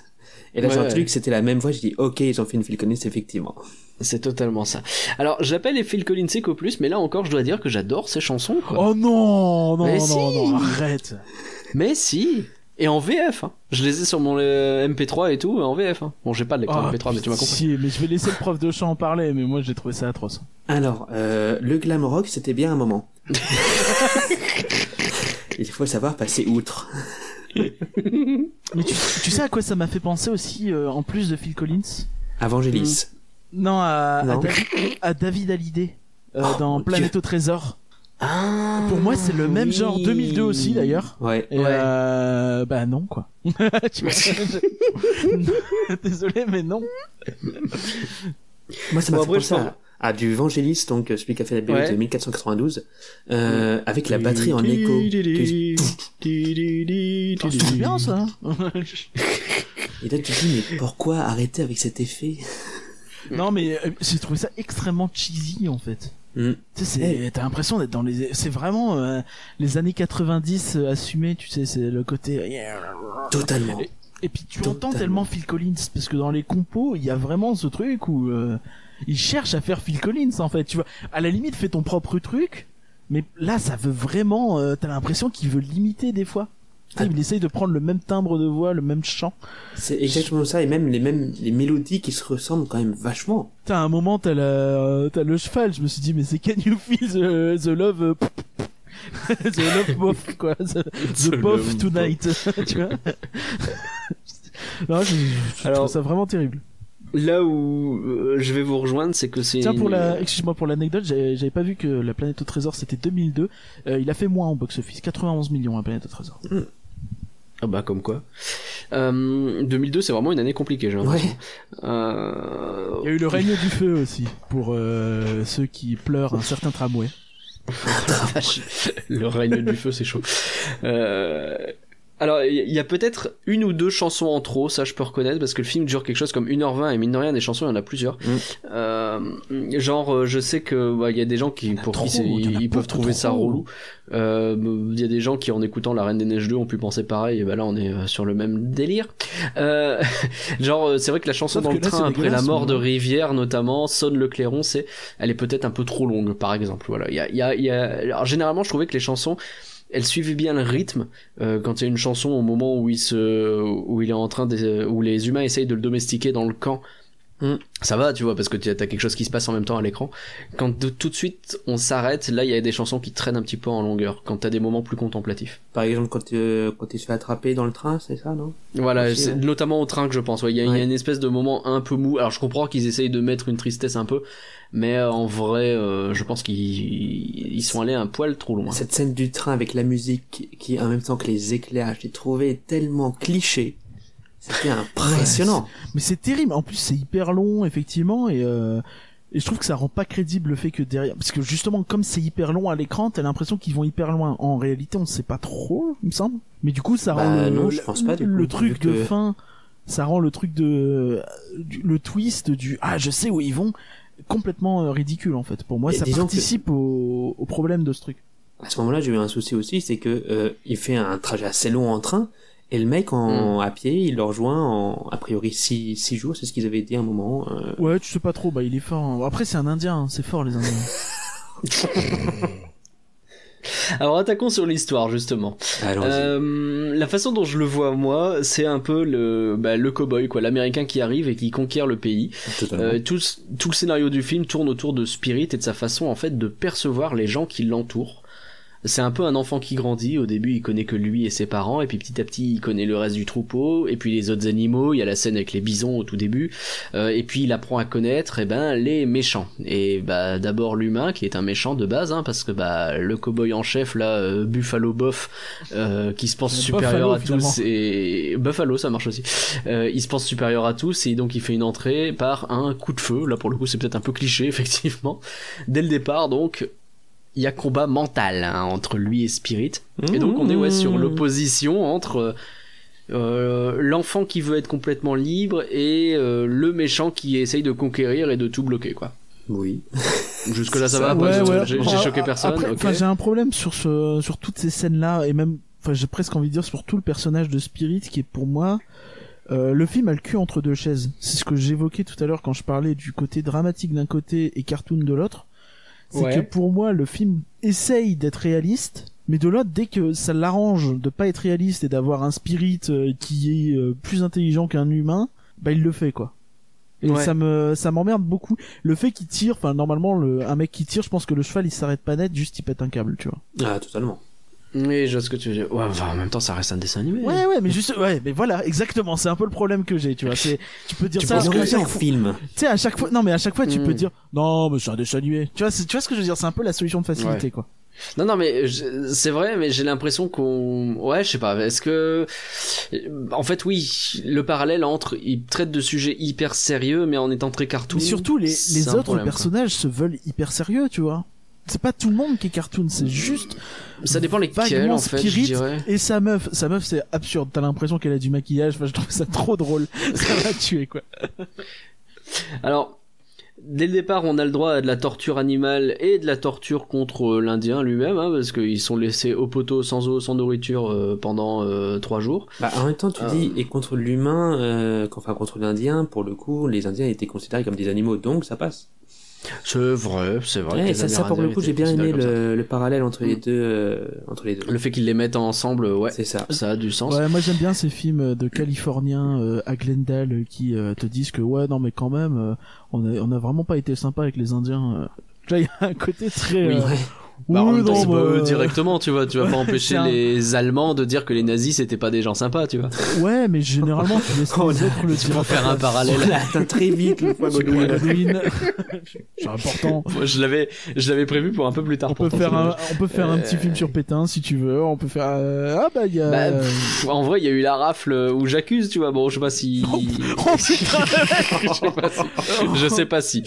Et là, j'ai entendu ouais. que c'était la même voix, j'ai dit, ok, ils ont fait une Phil Collins, effectivement. C'est totalement ça. Alors, j'appelle les Phil Collins Echo Plus, mais là encore, je dois dire que j'adore ces chansons, quoi. Oh non, non, Mais non, si. non, arrête. Mais si Et en VF, hein. Je les ai sur mon euh, MP3 et tout, en VF, hein. Bon, j'ai pas de lecteur Ah, MP3, mais tu m'as compris. Si, mais je vais laisser le prof de chant en parler, mais moi j'ai trouvé ça atroce. Alors, euh, le glam rock, c'était bien un moment. [laughs] Il faut savoir passer outre. Mais tu, tu sais à quoi ça m'a fait penser aussi, euh, en plus de Phil Collins? Evangélis. Non, à. David, à David Hallyday, euh, Oh, dans Planète au Trésor. Ah, Pour moi, c'est le même genre 2002 aussi d'ailleurs. Ouais. Et Ouais. euh, bah non quoi. [laughs] [laughs] [laughs] Désolé mais non. Moi, ça m'a Bon, fait penser à, à du Vangelis, donc euh, celui qui a fait la BO Ouais. de 1492, euh, avec la batterie en écho. c'est bien ça. Et là, tu te dis, mais pourquoi arrêter avec cet effet? Non mais euh, j'ai trouvé ça extrêmement cheesy en fait. Hmm. Tu sais, c'est- t'as l'impression d'être dans les, c'est vraiment euh, les années 90 euh, assumés, tu sais, c'est le côté. Totalement. Et- Et puis tu Totalement. entends tellement Phil Collins parce que dans les compos, il y a vraiment ce truc où euh, il cherche à faire Phil Collins en fait. Tu vois, à la limite, fais ton propre truc, mais là, ça veut vraiment. euh, T'as l'impression qu'il veut l'imiter des fois. Ah. Il essaye de prendre le même timbre de voix, le même chant. C'est exactement ça, et même les mêmes les mélodies qui se ressemblent quand même vachement. T'as un moment, t'as euh, t'as le cheval. Je me suis dit, mais c'est Can You Feel the, the Love, euh, [laughs] the Love Bof [laughs] quoi, the, the The Bof Love Tonight, [laughs] tu vois. non, je, je Alors- trouve ça vraiment terrible. Là où euh, je vais vous rejoindre, c'est que c'est. Tiens, pour une- la, excuse-moi pour l'anecdote, j'avais pas vu que La Planète au Trésor c'était 2002. Euh, il a fait moins en box-office, 91 millions La Planète au Trésor. Ah bah comme quoi. Euh, 2002 c'est vraiment une année compliquée j'ai l'impression. Ouais. Euh... Il y a eu Le Règne [laughs] du Feu aussi, pour euh, ceux qui pleurent un certain tramway. [laughs] Le règne du feu c'est chaud. Alors il y a peut-être une ou deux chansons en trop, ça je peux reconnaître parce que le film dure quelque chose comme 1h20 et mine de rien des chansons il y en a plusieurs. Mm. Euh, genre euh, je sais que bah, il y a des gens qui pour trop, qui c'est- il y en a ils peuvent trouver ça relou. Euh, Il y a des gens qui en écoutant La Reine des Neiges 2 ont pu penser pareil et bah là on est euh, sur le même délire. Euh, [laughs] genre c'est vrai que la chanson Sauf dans le là, train après la mort de. Rivière notamment sonne le clairon c'est elle est peut-être un peu trop longue par exemple voilà il y a, il y a, il y a... Alors, généralement je trouvais que les chansons elles suivaient bien le rythme euh, quand il y a une chanson au moment où il se où il est en train de où les humains essayent de le domestiquer dans le camp Mm. ça va tu vois parce que tu as quelque chose qui se passe en même temps à l'écran quand de- tout de suite on s'arrête là il y a des chansons qui traînent un petit peu en longueur quand t'as des moments plus contemplatifs Par exemple, quand, euh, quand il se fait attraper dans le train, c'est ça, non? Voilà, c'est notamment au train que je pense. ouais. Il y, a- y une espèce de moment un peu mou. Alors je comprends qu'ils essayent de mettre une tristesse un peu, mais euh, en vrai, euh, je pense qu'ils ils sont allés un poil trop loin. Cette scène du train avec la musique qui, en même temps que les éclairages, j'ai trouvé tellement cliché. C'était impressionnant. Mais c'est terrible. En plus, c'est hyper long, effectivement, et, euh, et je trouve que ça rend pas crédible le fait que derrière, parce que justement, comme c'est hyper long à l'écran, t'as l'impression qu'ils vont hyper loin. En réalité, on sait pas trop, il me semble. Mais du coup, ça Bah, rend le, non, le- je pense pas, du le coup, truc de fin, ça rend le truc de, du- le twist du, ah, je sais où ils vont, complètement euh, ridicule, en fait. Pour moi, Et ça disons que- participe au, au problème de ce truc. À ce moment-là, j'ai eu un souci aussi, c'est que euh, il fait un trajet assez long en train, et le mec en à pied, il le rejoint en a priori six, six jours, c'est ce qu'ils avaient dit à un moment. euh, Ouais, tu sais pas trop, bah, il est fort. hein. Après, c'est un indien, hein, c'est fort, les indiens. [laughs] [laughs] Alors attaquons sur l'histoire justement. Allons-y. Euh, la façon dont je le vois moi, c'est un peu le bah, le cowboy quoi, l'américain qui arrive et qui conquiert le pays. Euh, tout, le- tout le scénario du film tourne autour de Spirit et de sa façon en fait de percevoir les gens qui l'entourent. C'est un peu un enfant qui grandit. Au début, il connaît que lui et ses parents, et puis petit à petit, il connaît le reste du troupeau, et puis les autres animaux. Il y a la scène avec les bisons au tout début, Euh, et puis il apprend à connaître, eh ben, les méchants. Et bah d'abord l'humain qui est un méchant de base, hein, parce que bah le cowboy en chef là, euh, Buffalo Boff, euh, qui se pense supérieur Buffalo, à tous, et Buffalo, ça marche aussi. Il se pense supérieur à tous et donc il fait une entrée par un coup de feu. Là pour le coup c'est peut-être un peu cliché [laughs] effectivement. Dès le départ donc il y a combat mental hein, entre lui et Spirit. Et donc on est ouais sur l'opposition entre euh, l'enfant qui veut être complètement libre et euh, le méchant qui essaye de conquérir et de tout bloquer quoi. Oui. [laughs] Jusque là ça, Ça, va Ouais, j'ai- ouais. J'ai choqué personne. Après, ok. enfin, j'ai un problème sur ce, sur toutes ces scènes-là et même, enfin, j'ai presque envie de dire sur tout le personnage de Spirit qui est pour moi, euh, le film a le cul entre deux chaises. C'est ce que j'évoquais tout à l'heure quand je parlais du côté dramatique d'un côté et cartoon de l'autre. C'est Ouais. que pour moi, le film essaye d'être réaliste, mais de l'autre, dès que ça l'arrange de pas être réaliste et d'avoir un spirit euh, qui est euh, plus intelligent qu'un humain, bah il le fait quoi. Et Ouais. ça me ça m'emmerde beaucoup. Le fait qu'il tire, enfin normalement le, un mec qui tire, je pense que le cheval il s'arrête pas net, juste il pète un câble, tu vois. Ah, totalement. Oui, je vois ce que tu veux dire. Ouais, enfin, en même temps, ça reste un dessin animé. Ouais ouais, mais juste ouais, mais voilà, exactement, c'est un peu le problème que j'ai, tu vois. C'est tu peux dire Tu ça penses Ils que- chaque fois. film. Tu sais à chaque fois non mais à chaque fois tu Mm. peux dire non, mais c'est un dessin animé. Tu vois, c'est- tu vois ce que je veux dire, c'est un peu la solution de facilité quoi. Non, non, mais je- c'est vrai, mais j'ai l'impression qu'on, ouais, je sais pas. Est-ce que, en fait, oui, le parallèle entre, il traite de sujets hyper sérieux, mais en étant très cartoon. Mais surtout les c'est les un autres problème, quoi. personnages se veulent hyper sérieux, tu vois. C'est pas tout le monde qui est cartoon, c'est juste Ça dépend lesquels, vaguement en fait, je Spirit dirais. Et sa meuf, sa meuf c'est absurde. T'as l'impression qu'elle a du maquillage. Enfin, je trouve ça trop drôle. [laughs] Ça m'a tué quoi. Alors, dès le départ, on a le droit à de la torture animale et de la torture contre euh, l'Indien lui-même, hein, parce qu'ils sont laissés au poteau, sans eau, sans nourriture euh, pendant euh, trois jours. Bah, en même temps, tu Euh. dis, et contre l'humain, euh, enfin contre l'Indien, pour le coup, les Indiens étaient considérés comme des animaux, donc ça passe. C'est vrai, c'est vrai. Ouais, ça, ça, pour le coup, j'ai bien aimé le, le parallèle entre les Mm. deux, euh, entre les deux. Le fait qu'ils les mettent ensemble, ouais, C'est ça. ça a du sens. Ouais, moi j'aime bien ces films de Californiens euh, à Glendale euh, qui euh, te disent que ouais non mais quand même euh, on a on a vraiment pas été sympa avec les Indiens. euh. [laughs] Vois, il y a un côté très. Oui. Euh, Bah, oui, non, bah, eux directement, tu vois. Tu vas pas empêcher un- les Allemands de dire que les nazis c'était pas des gens sympas, tu vois. [laughs] Ouais, mais généralement tu laisses Oh, les autres le dire. Pour faire un parallèle. [laughs] Atteint très vite le point Godwin. [laughs] C'est important. Moi, je l'avais, je l'avais prévu pour un peu plus tard. On peut faire un, on peut faire un petit film sur Pétain si tu veux. On peut faire euh, ah bah il y a. Bah, pff, en vrai, il y a eu la rafle où j'accuse, tu vois. Bon, je sais pas si. Oh putain, je sais pas si. Je sais pas si.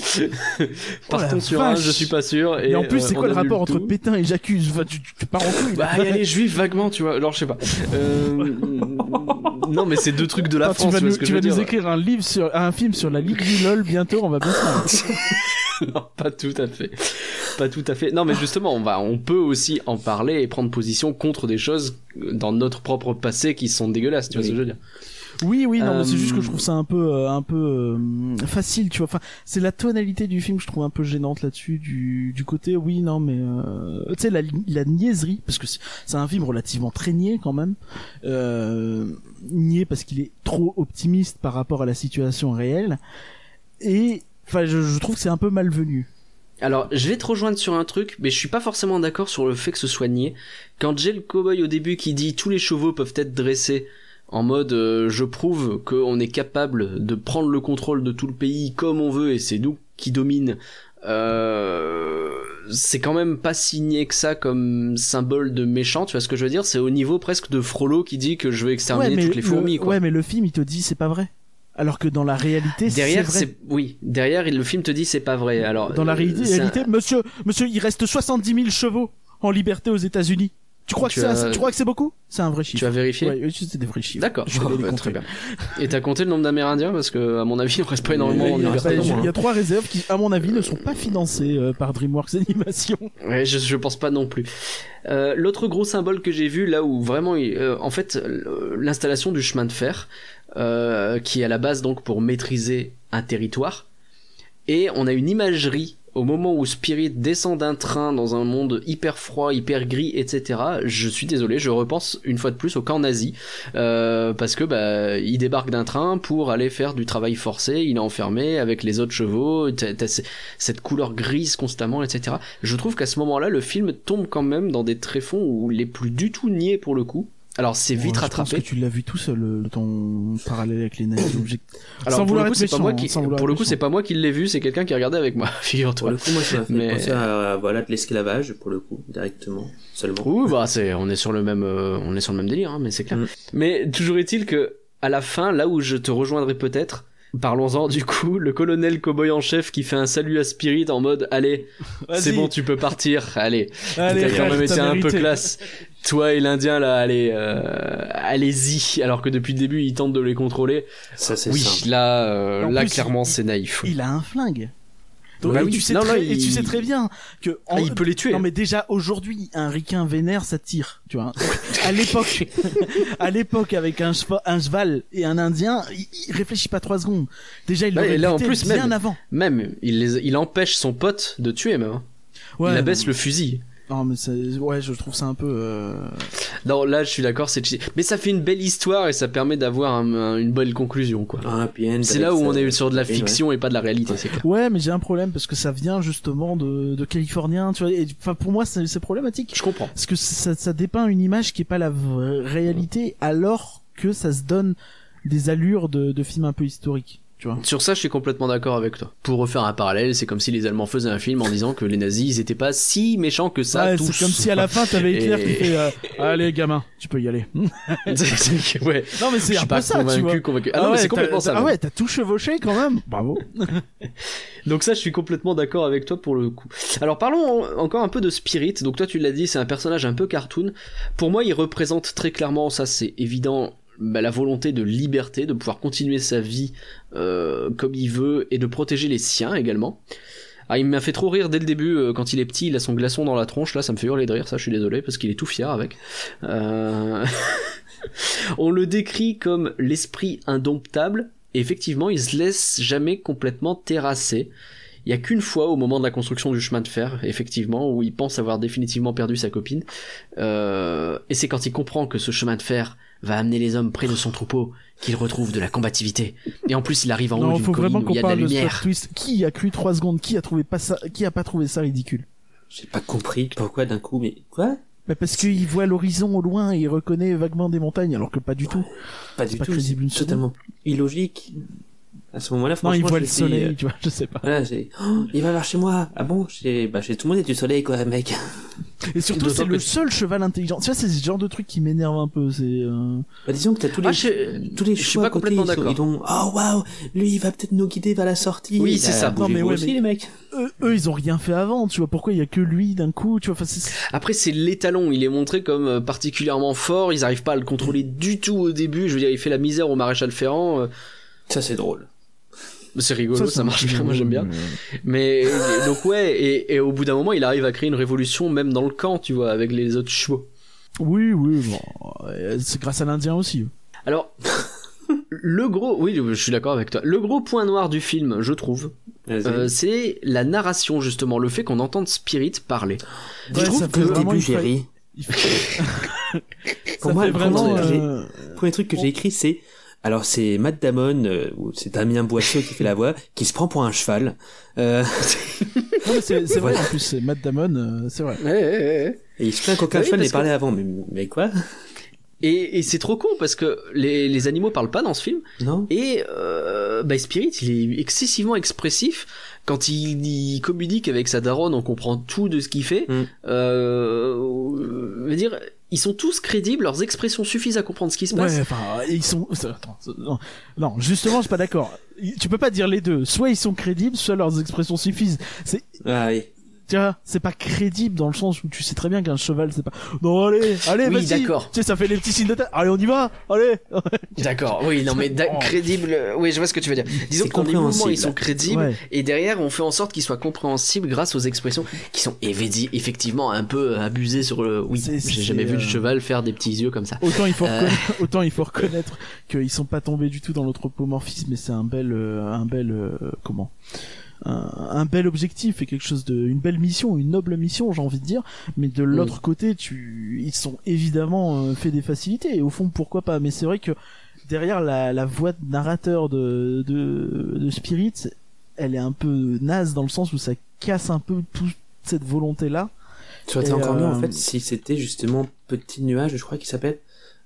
Partons Oh la sur un, je suis pas sûr. Et, en plus, euh, c'est on quoi le rapport entre. Pétain et J'accuse Enfin, tu, tu, tu pars en couille. Bah, il y a les juifs vaguement, tu vois. Alors, je sais pas. Euh... [laughs] non, mais c'est deux trucs de la Enfin, France, tu vas, nous, tu vas écrire un livre sur un film sur la Ligue du LOL bientôt, on va bien [laughs] non, pas tout à fait. Pas tout à fait. Non, mais justement, on va, on peut aussi en parler et prendre position contre des choses dans notre propre passé qui sont dégueulasses, tu vois ce que je veux dire. Oui, oui, non, mais c'est juste que Euh, je trouve ça un peu, euh, un peu euh, facile, tu vois. Enfin, c'est la tonalité du film que je trouve un peu gênante là-dessus, du, du côté, oui, non, mais euh, tu sais la, la niaiserie, parce que c'est un film relativement très niais quand même, euh, niais parce qu'il est trop optimiste par rapport à la situation réelle, et enfin, je, je trouve que c'est un peu malvenu. Alors, je vais te rejoindre sur un truc, mais je suis pas forcément d'accord sur le fait que ce soit niais. Quand j'ai le cowboy au début qui dit tous les chevaux peuvent être dressés en mode euh, je prouve qu'on est capable de prendre le contrôle de tout le pays comme on veut et c'est nous qui domine. Euh, c'est quand même pas signé que ça comme symbole de méchant, tu vois ce que je veux dire? C'est au niveau presque de Frollo qui dit que je vais exterminer toutes les le- fourmis, quoi. ouais, mais le film il te dit c'est pas vrai. Alors que dans la réalité, c'est Derrière, vrai. c'est oui. Derrière, le film te dit c'est pas vrai. Alors Dans la euh, réalité, c'est un- réalité, monsieur, monsieur, il reste 70 000 chevaux en liberté aux États-Unis. Tu crois Tu que crois que c'est beaucoup? C'est un vrai chiffre. tu as vérifié? Ouais, oui, c'est des vrais chiffres. D'accord, Je vais les bah, très bien. Et t'as compté le nombre d'Amérindiens? Parce que à mon avis, il reste pas énormément en il reste Il y a trois [laughs] réserves qui, à mon avis, ne sont pas financées euh, par DreamWorks Animation. Ouais, je, je pense pas non plus. Euh, L'autre gros symbole que j'ai vu là où vraiment, euh, en fait, l'installation du chemin de fer, euh, qui est à la base donc pour maîtriser un territoire, et on a une imagerie au moment où Spirit descend d'un train dans un monde hyper froid, hyper gris, etc. Je suis désolé, je repense une fois de plus au camp nazi euh, parce que bah il débarque d'un train pour aller faire du travail forcé, il est enfermé avec les autres chevaux, cette couleur grise constamment, etc. Je trouve qu'à ce moment-là, le film tombe quand même dans des tréfonds où il est plus du tout nié pour le coup. Alors c'est vite Ouais, Je pense rattrapé. que tu l'as vu tout seul, le, ton parallèle avec les nazis. Alors sans pour le coup, c'est pas moi hein, qui, pour le coup, c'est pas moi qui l'ai vu, c'est quelqu'un qui a regardé avec moi, [laughs] Pour figure-toi. le coup, moi, ça m'a fait Mais- penser à, voilà, de l'esclavage, pour le coup, directement, seulement. Oui, bah c'est, on est sur le même, euh, on est sur le même délire, hein, mais c'est clair. Mm. Mais toujours est-il que à la fin, là où je te rejoindrai peut-être, Parlons-en du coup, le colonel cowboy en chef qui fait un salut à Spirit en mode allez, [laughs] c'est bon, tu peux partir, allez. Allez, T'as quand même été un peu classe. Toi et l'Indien là, allez, euh, allez-y. Alors que depuis le début, ils tentent de les contrôler. Ça, c'est Oui, simple. là, euh, là plus, clairement, il- c'est naïf. Il a un flingue. Donc, Bah et, oui. tu sais Non, très, là, et tu sais très bien que en- Ah, il peut les tuer. Non mais déjà aujourd'hui un ricain vénère ça tire, tu vois. À l'époque, [laughs] à l'époque avec un cheval, un cheval et un indien, il, il réfléchit pas trois secondes. Déjà il Ouais, l'aurait et là, en plus, bien même- avant. Même, il, les, il empêche son pote de tuer même. hein. Ouais, il abaisse le fusil. Non mais ouais, je trouve ça un peu. euh, Non, là, je suis d'accord, c'est. Mais ça fait une belle histoire et ça permet d'avoir un- un- une belle conclusion, quoi. End C'est là où on est sur de la ouais. fiction et pas de la réalité, c'est clair. Ouais, mais j'ai un problème parce que ça vient justement de, de Californien, tu vois. et, Enfin, pour moi, c'est c'est problématique. Je comprends. Parce que ça, ça dépeint une image qui est pas la vraie réalité, alors que ça se donne des allures de, de films un peu historiques, tu vois. Sur ça, je suis complètement d'accord avec toi. Pour refaire un parallèle, c'est comme si les Allemands faisaient un film en disant que les nazis, ils étaient pas si méchants que ça. ouais, tous. c'est comme si à la fin t'avais Hitler Et- qui fait euh, [laughs] allez gamin, tu peux y aller. [laughs] non mais c'est un pas peu ça, tu vois. convaincu, convaincu. Ah, non, mais ouais, c'est complètement ça. Ah ouais, t'as tout chevauché quand même. Bravo. [laughs] Donc ça, je suis complètement d'accord avec toi pour le coup. Alors parlons en- encore un peu de Spirit. Donc toi, tu l'as dit, c'est un personnage un peu cartoon. Pour moi, il représente très clairement, ça c'est évident, bah, la volonté de liberté, de pouvoir continuer sa vie euh, comme il veut et de protéger les siens également. Ah, il m'a fait trop rire dès le début euh, quand il est petit, il a son glaçon dans la tronche. Là, ça me fait hurler de rire. Ça, je suis désolé parce qu'il est tout fier avec. Euh... [laughs] On le décrit comme l'esprit indomptable. Effectivement, il se laisse jamais complètement terrasser. Il y a qu'une fois au moment de la construction du chemin de fer, effectivement, où il pense avoir définitivement perdu sa copine. Euh, et c'est quand il comprend que ce chemin de fer va amener les hommes près de son troupeau qu'il retrouve de la combativité. Et en plus, il arrive en haut non, d'une faut colline vraiment où il y qu'on a de la lumière. twist. Qui a cru trois secondes? Qui a trouvé pas ça? Qui a pas trouvé ça ridicule? J'ai pas compris pourquoi d'un coup, mais quoi? Bah parce qu'il voit l'horizon au loin et il reconnaît vaguement des montagnes, alors que pas du tout. Pas du pas tout. C'est totalement illogique. À ce moment-là, Non, franchement, il voit le suis, soleil, euh, tu vois, je sais pas. Voilà, j'ai, oh, il va vers chez moi. Ah bon? Chez, bah, chez tout le monde et du soleil, quoi, mec. Et surtout, c'est le seul cheval intelligent. Tu vois, c'est ce genre de truc qui m'énerve un peu. C'est. euh, Bah, disons que t'as tous les, Ah, je- tous les je suis pas complètement ils sont- d'accord. Ils ont, oh waouh, lui, il va peut-être nous guider vers la sortie. Oui, c'est Bah, ça. Non, mais ouais, aussi, mais- les mecs. Eux, eux, ils ont rien fait avant. Tu vois, pourquoi il y a que lui d'un coup Tu vois, enfin, c'est- Après, c'est l'étalon. Il est montré comme euh, particulièrement fort. Ils arrivent pas à le contrôler du tout au début. Je veux dire, il fait la misère au maréchal Ferrand. euh, Ça, c'est drôle. C'est rigolo, ça, marche bien. Moi, j'aime bien. Mais euh, donc ouais, et, et au bout d'un moment, il arrive à créer une révolution même dans le camp, tu vois, avec les autres chevaux. Oui, oui, bon. euh, C'est grâce à l'Indien aussi. Alors, [laughs] le gros, oui, je suis d'accord avec toi. Le gros point noir du film, je trouve, euh, c'est la narration justement, le fait qu'on entende Spirit parler. Ouais, je trouve que Au début, j'ai ri. [laughs] Pour moi, vraiment. euh, Le premier truc que j'ai écrit, c'est, alors c'est Matt Damon, euh, ou c'est Damien Boisseau qui fait la voix, qui se prend pour un cheval. Euh, c'est vrai. En plus, c'est Matt Damon. euh, c'est vrai. et il se plaint qu'aucun Oui, cheval n'ait parlé avant. Mais, mais quoi? Et, et c'est trop con parce que les, les animaux parlent pas dans ce film. Non? Et euh, bah, Spirit, il est excessivement expressif. Quand il, il communique avec sa daronne, on comprend tout de ce qu'il fait. Mm. Euh, je veux dire, ils sont tous crédibles, leurs expressions suffisent à comprendre ce qui se passe. Ouais, enfin, ils sont. Attends, non, non, justement, je suis pas d'accord. Tu peux pas dire les deux. Soit ils sont crédibles, soit leurs expressions suffisent. C'est Ah oui. Tu vois, c'est pas crédible dans le sens où tu sais très bien qu'un cheval c'est pas non allez allez Oui, vas-y d'accord. tu sais ça fait les petits signes de tête allez on y va allez [laughs] D'accord, oui, non mais da- Oh. crédible, euh, oui, je vois ce que tu veux dire. Disons que les mouvements, ils sont crédibles, Ouais. et derrière, on fait en sorte qu'ils soient compréhensibles grâce aux expressions qui sont effectivement un peu abusées sur le... Oui, C'est- c'est- j'ai jamais vu euh, de cheval faire des petits yeux comme ça. autant il faut Euh. reconnaître, [laughs] autant il faut reconnaître qu'ils sont pas tombés du tout dans l'anthropomorphisme mais c'est un bel euh, un bel euh, comment? Un, un bel objectif et quelque chose de une belle mission une noble mission j'ai envie de dire mais de l'autre côté tu ils sont évidemment euh, fait des facilités et au fond pourquoi pas? Mais c'est vrai que derrière la, la voix de narrateur de, de, de Spirit, elle est un peu naze dans le sens où ça casse un peu toute cette volonté-là. Ça aurait été Et, encore mieux, en euh, fait, si c'était justement Petit Nuage, je crois qu'il s'appelle.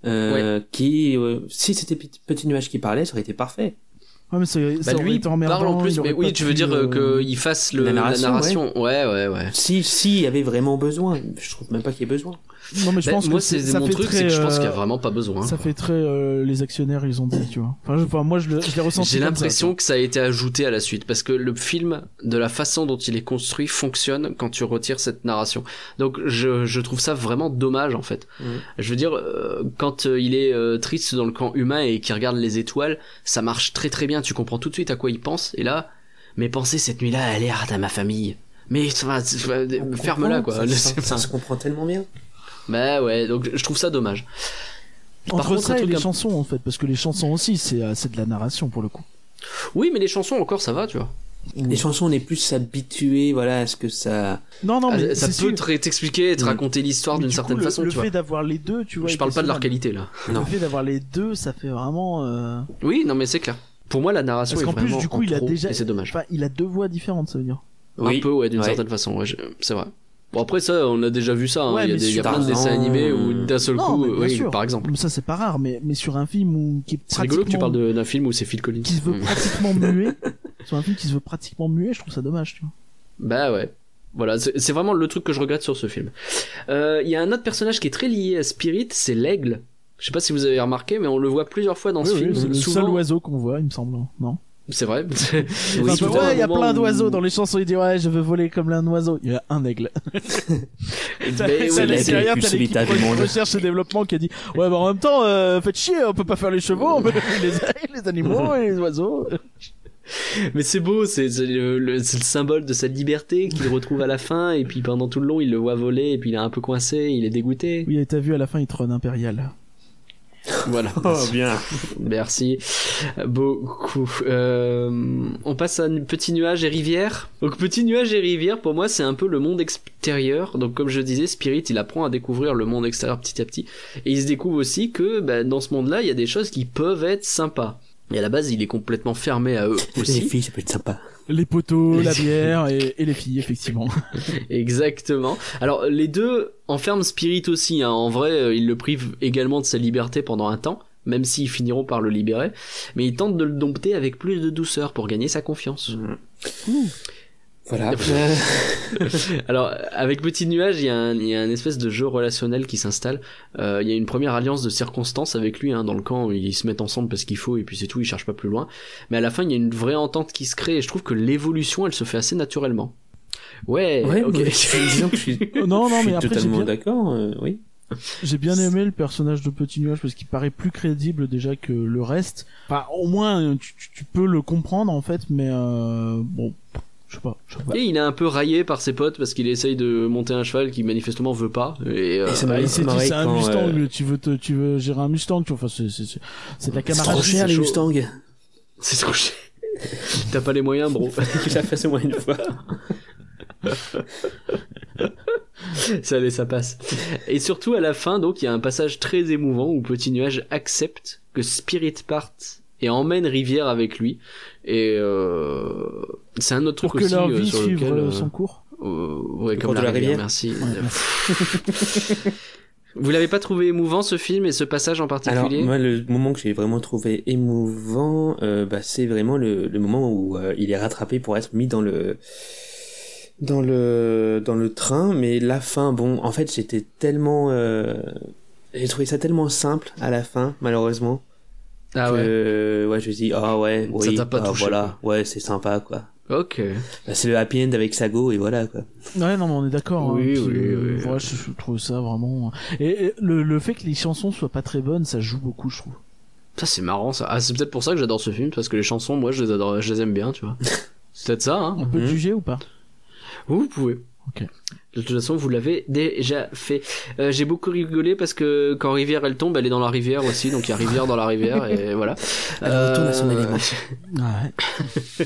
Euh, qui, euh, si c'était Petit Petit Nuage qui parlait, ça aurait été parfait. Ouais, mais ça, ça Bah lui, été parle en plus, mais oui, tu veux dire euh, qu'il fasse le, la la narration, narration, ouais, ouais, ouais. Si, si, il y avait vraiment besoin. Je trouve même pas qu'il y ait besoin. Non, mais je Bah, pense moi, que c'est mon truc, c'est que je pense qu'il y a euh, vraiment pas besoin. Ça fait très euh, les actionnaires, ils ont dit, tu vois. Enfin, je- enfin, moi, je, le- je l'ai ressenti. J'ai l'impression que ça a été ajouté à la suite parce que le film, de la façon dont il est construit, fonctionne quand tu retires cette narration. Donc je, je trouve ça vraiment dommage en fait. Mhm. Je veux dire, euh, quand euh, il est euh, triste dans le camp humain et qu'il regarde les étoiles, ça marche très très bien. Tu comprends tout de suite à quoi il pense. Et là, mes pensées cette nuit-là, elle est à ma famille. Mais ferme-la quoi. Ça, C'est- ça- [laughs] ça se comprend tellement bien. Bah ouais, donc je trouve ça dommage. Par Entre contre, ça et les un- chansons, en fait, parce que les chansons aussi, c'est euh, c'est de la narration pour le coup. Oui, mais les chansons encore ça va, tu vois. Les chansons, on est plus s'habituer, voilà, à ce que ça. Non, non, mais Ah, ça c'est peut t'expliquer, te raconter l'histoire Mais d'une du certaine coup, le- façon, le tu vois. fait d'avoir les deux, tu vois. Je parle pas de leur qualité là. Non. Le fait d'avoir les deux, ça fait vraiment. euh, Oui, non mais c'est clair. Pour moi, la narration Parce est qu'en plus, vraiment du coup, en il a trop, déjà. et c'est dommage. Enfin, il a deux voix différentes, ça veut dire. un peu, ouais, d'une Ouais. certaine façon. Ouais, je- c'est vrai. Bon après ça, on a déjà vu ça. hein. Ouais, il y a, des, il y a sur plein de dessins animés où euh, d'un seul Non, coup, mais bien oui, sûr. par exemple. Ça, c'est pas rare, mais, mais sur un film où, qui est C'est rigolo que tu parles d'un film où c'est Phil Collins. qui se veut Mm. pratiquement [laughs] muet. Sur un film qui se veut pratiquement muet, je trouve ça dommage, tu vois. Bah ouais. Voilà, c'est vraiment le truc que je regrette sur ce film. Euh, Il y a un autre personnage qui est très lié à Spirit, c'est l'aigle. Je sais pas si vous avez remarqué, mais on le voit plusieurs fois dans ce oui, film. c'est le Souvent- seul oiseau qu'on voit, il me semble, non? C'est vrai. Oui, ouais, un il y a plein où- d'oiseaux dans les chansons. Il dit ouais, je veux voler comme l'un oiseau. Il y a un aigle. [laughs] Mais mais les- plus t'as l'équipe recherche et développement qui a dit ouais, bah en même temps, euh, faites chier, on peut pas faire les chevaux, on peut les, les animaux et les oiseaux. [laughs] Mais c'est beau, c'est c'est le, le- c'est le symbole de sa liberté qu'il retrouve à la fin, et puis pendant tout le long, il le voit voler, et puis il est un peu coincé, il est dégoûté. Oui, et t'as vu à la fin, il trône impérial. Voilà. [laughs] Oh, bien. Merci beaucoup. Euh, on passe à petit nuage et rivière. Donc petit nuage et rivière, pour moi, c'est un peu le monde extérieur. Donc comme je disais, Spirit, il apprend à découvrir le monde extérieur petit à petit, et il se découvre aussi que bah, dans ce monde-là, il y a des choses qui peuvent être sympas. Et à la base, il est complètement fermé à eux [laughs] Les aussi. filles, ça peut être sympa. Les poteaux, la bière et, et les filles, effectivement. [laughs] Exactement. Alors les deux enferment Spirit aussi. Hein. En vrai, euh, ils le privent également de sa liberté pendant un temps, même s'ils finiront par le libérer. Mais ils tentent de le dompter avec plus de douceur pour gagner sa confiance. Voilà. [laughs] [laughs] Alors avec Petit Nuage, il y, a un, il y a un espèce de jeu relationnel qui s'installe. Euh, il y a une première alliance de circonstances avec lui hein, dans le camp. Ils se mettent ensemble parce qu'il faut et puis c'est tout. Ils cherchent pas plus loin. Mais à la fin, il y a une vraie entente qui se crée et je trouve que l'évolution, elle se fait assez naturellement. Ouais. Ouais, ok. [laughs] je suis, non, non, je mais suis après, j'ai totalement bien, d'accord, euh, oui. j'ai bien aimé le personnage de Petit Nuage parce qu'il paraît plus crédible déjà que le reste. Enfin, au moins, tu, tu- tu peux le comprendre en fait, mais euh, bon, je sais pas. Je sais pas. Et il est un peu raillé par ses potes parce qu'il essaye de monter un cheval qui manifestement veut pas. Et, euh, Et ça Bah, il s'est dit c'est un quand, Mustang, euh, tu veux te, tu veux gérer un Mustang, tu vois, enfin c'est c'est c'est c'est de la C'est trop camaraderie. cher, c'est les chaud. Mustangs. c'est trop cher. [laughs] T'as pas les moyens, bro. [laughs] que j'ai fait ce moins une fois. ça allait, ça passe. Et surtout à la fin, donc, il y a un passage très émouvant où Petit Nuage accepte que Spirit parte et emmène Rivière avec lui. Et euh, c'est un autre Pour truc que aussi leur euh, vie sur suive lequel, euh, son cours. euh, ouais, Le comme cours la, de la rivière, rivière. merci. Ouais, [laughs] [laughs] Vous l'avez pas trouvé émouvant ce film et ce passage en Alors, particulier? moi, le moment que j'ai vraiment trouvé émouvant, euh, bah, c'est vraiment le, le moment où euh, il est rattrapé pour être mis dans le dans le dans le train, mais la fin, bon, en fait, j'étais tellement, euh, j'ai trouvé ça tellement simple à la fin, malheureusement. Ah ouais. que, ouais, je me dis, ah ouais, Ça oui, t'a pas ah, touché, voilà, ouais, c'est sympa, quoi. Ok. Bah, c'est le happy end avec Sago et voilà, quoi. Ouais, non, mais on est d'accord. Oui, hein, puis, oui, euh, oui. voilà, je, je trouve ça vraiment. Et, et le, le fait que les chansons soient pas très bonnes, ça joue beaucoup, je trouve. Ça c'est marrant ça. Ah c'est peut-être pour ça que j'adore ce film parce que les chansons moi je les adore, je les aime bien tu vois. [laughs] C'est peut-être ça hein. On peut Mhm. juger ou pas? Vous, vous pouvez. Ok. De toute façon, vous l'avez déjà fait. Euh, J'ai beaucoup rigolé parce que quand Rivière elle tombe, elle est dans la rivière aussi, donc il y a Rivière dans la rivière et [laughs] voilà. Elle retourne à son élément. [laughs] Ouais. Euh,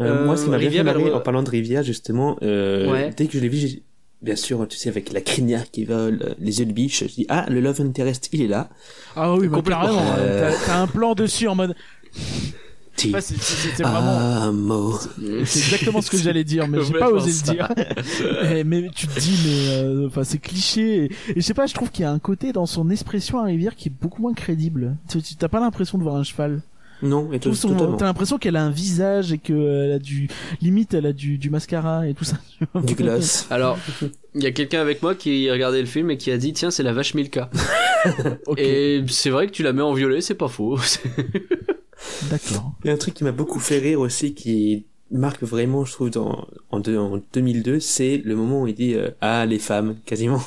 Euh, moi, ce qui m'a bien fait marrer en parlant de rivière, justement, euh, Ouais. dès que je l'ai vu, j'ai- bien sûr, tu sais, avec la crinière qui vole, euh, les yeux de biche, je dis, ah, le Love Interest, il est là. Ah oui, Complètement. Euh, T'as- T'as un plan dessus en mode. Ti- Ouais, c'est- vraiment. C'est exactement ce que j'allais dire, mais j'ai pas osé ça. le [laughs] dire. Eh, mais tu te dis, mais euh, enfin c'est cliché. Et, et je sais pas, je trouve qu'il y a un côté dans son expression à Rivière qui est beaucoup moins crédible. Tu t'as pas l'impression de voir un cheval? Non, et Tout son- totalement. T'as l'impression qu'elle a un visage et qu'elle a du limite elle a du, du mascara et tout ça. [laughs] Du gloss. Alors, il y a quelqu'un avec moi qui regardait le film et qui a dit tiens c'est la vache Milka. [laughs] Et c'est vrai que tu la mets en violet, c'est pas faux. D'accord. Il y a un truc qui m'a beaucoup fait rire aussi, qui marque vraiment, je trouve, dans, en, deux- en 2002, c'est le moment où il dit euh, Ah, les femmes, quasiment.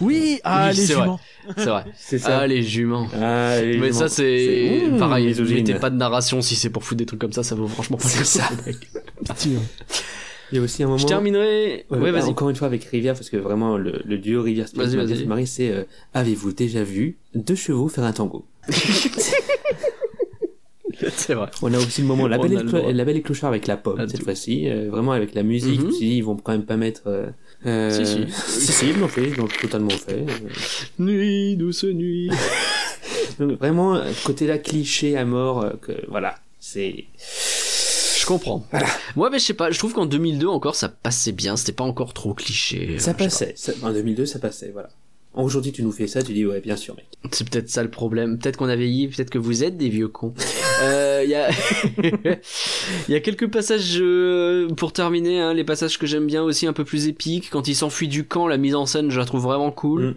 Oui, ah Oui, les juments. c'est vrai. [laughs] C'est ça. Ah les juments. Ah, les Mais ça c'est pareil. misogyne. Mettez pas de narration si c'est pour foutre des trucs comme ça, ça vaut franchement pas C'est le ça. [laughs] Il y a aussi un moment. Je terminerai. Ouais, Ouais, bah, vas-y. Encore une fois avec Rivière, parce que vraiment le, le duo Rivière. Marie, c'est euh, avez-vous déjà vu deux chevaux faire un tango? [laughs] [laughs] c'est vrai. On a aussi le moment la belle, et la belle clochard avec la pomme Ah, cette fois-ci, euh, vraiment avec la musique. Mhm. Dit, ils vont quand même pas mettre. Euh, euh, Si, si. [laughs] si, si, ils l'ont fait, ils l'ont totalement fait. Nuit, douce nuit. [laughs] donc, vraiment, euh, côté là cliché à mort, que voilà, c'est. Je comprends. Voilà. Moi, mais je sais pas, je trouve qu'en 2002 encore ça passait bien, c'était pas encore trop cliché. Ça passait. Ça- en 2002, ça passait, voilà. Aujourd'hui, tu nous fais ça, tu dis ouais, bien sûr, mec. C'est peut-être ça le problème. Peut-être qu'on a vieilli, peut-être que vous êtes des vieux cons. [laughs] Euh, Il y a, il [laughs] y a quelques passages euh, pour terminer, hein, les passages que j'aime bien aussi un peu plus épiques. Quand il s'enfuit du camp, la mise en scène, je la trouve vraiment cool.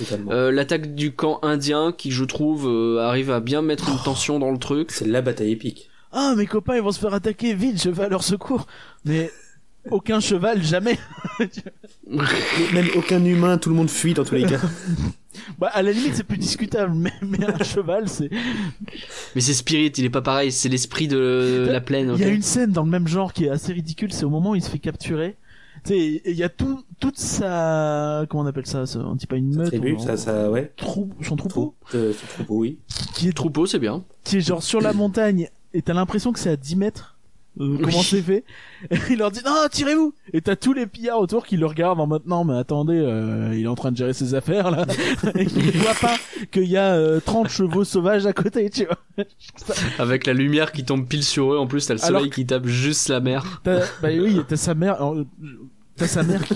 Mm. Euh, L'attaque du camp indien, qui je trouve euh, arrive à bien mettre une tension dans le truc. C'est la bataille épique. Ah mes copains ils vont se faire attaquer vite, je vais à leur secours. Mais aucun cheval jamais. [laughs] Même aucun humain, tout le monde fuit dans tous les cas. [laughs] Bah à la limite c'est plus discutable, mais, mais un cheval c'est. Mais c'est Spirit, il est pas pareil, c'est l'esprit de la plaine. Il y a une scène dans le même genre qui est assez ridicule, c'est au moment où il se fait capturer. Tu sais, il y a tout, toute sa, comment on appelle ça, ça on dit pas une meute, tribu, on- ça, ça, ouais. trou- son troupeau, Troupe, euh, ce troupeau, oui. qui est, Troupeau, c'est bien. qui est genre sur la montagne, et t'as l'impression que c'est à 10 mètres. Euh, comment c'est fait [laughs] il leur dit non tirez-vous et t'as tous les pillards autour qui le regardent en mode non mais attendez euh, il est en train de gérer ses affaires là [laughs] et qui ne voit pas qu'il y a euh, 30 chevaux sauvages à côté tu vois [laughs] Avec la lumière qui tombe pile sur eux, en plus t'as le Alors soleil qui tape juste la mer. Bah oui, t'as sa mère, euh, t'as sa mère qui,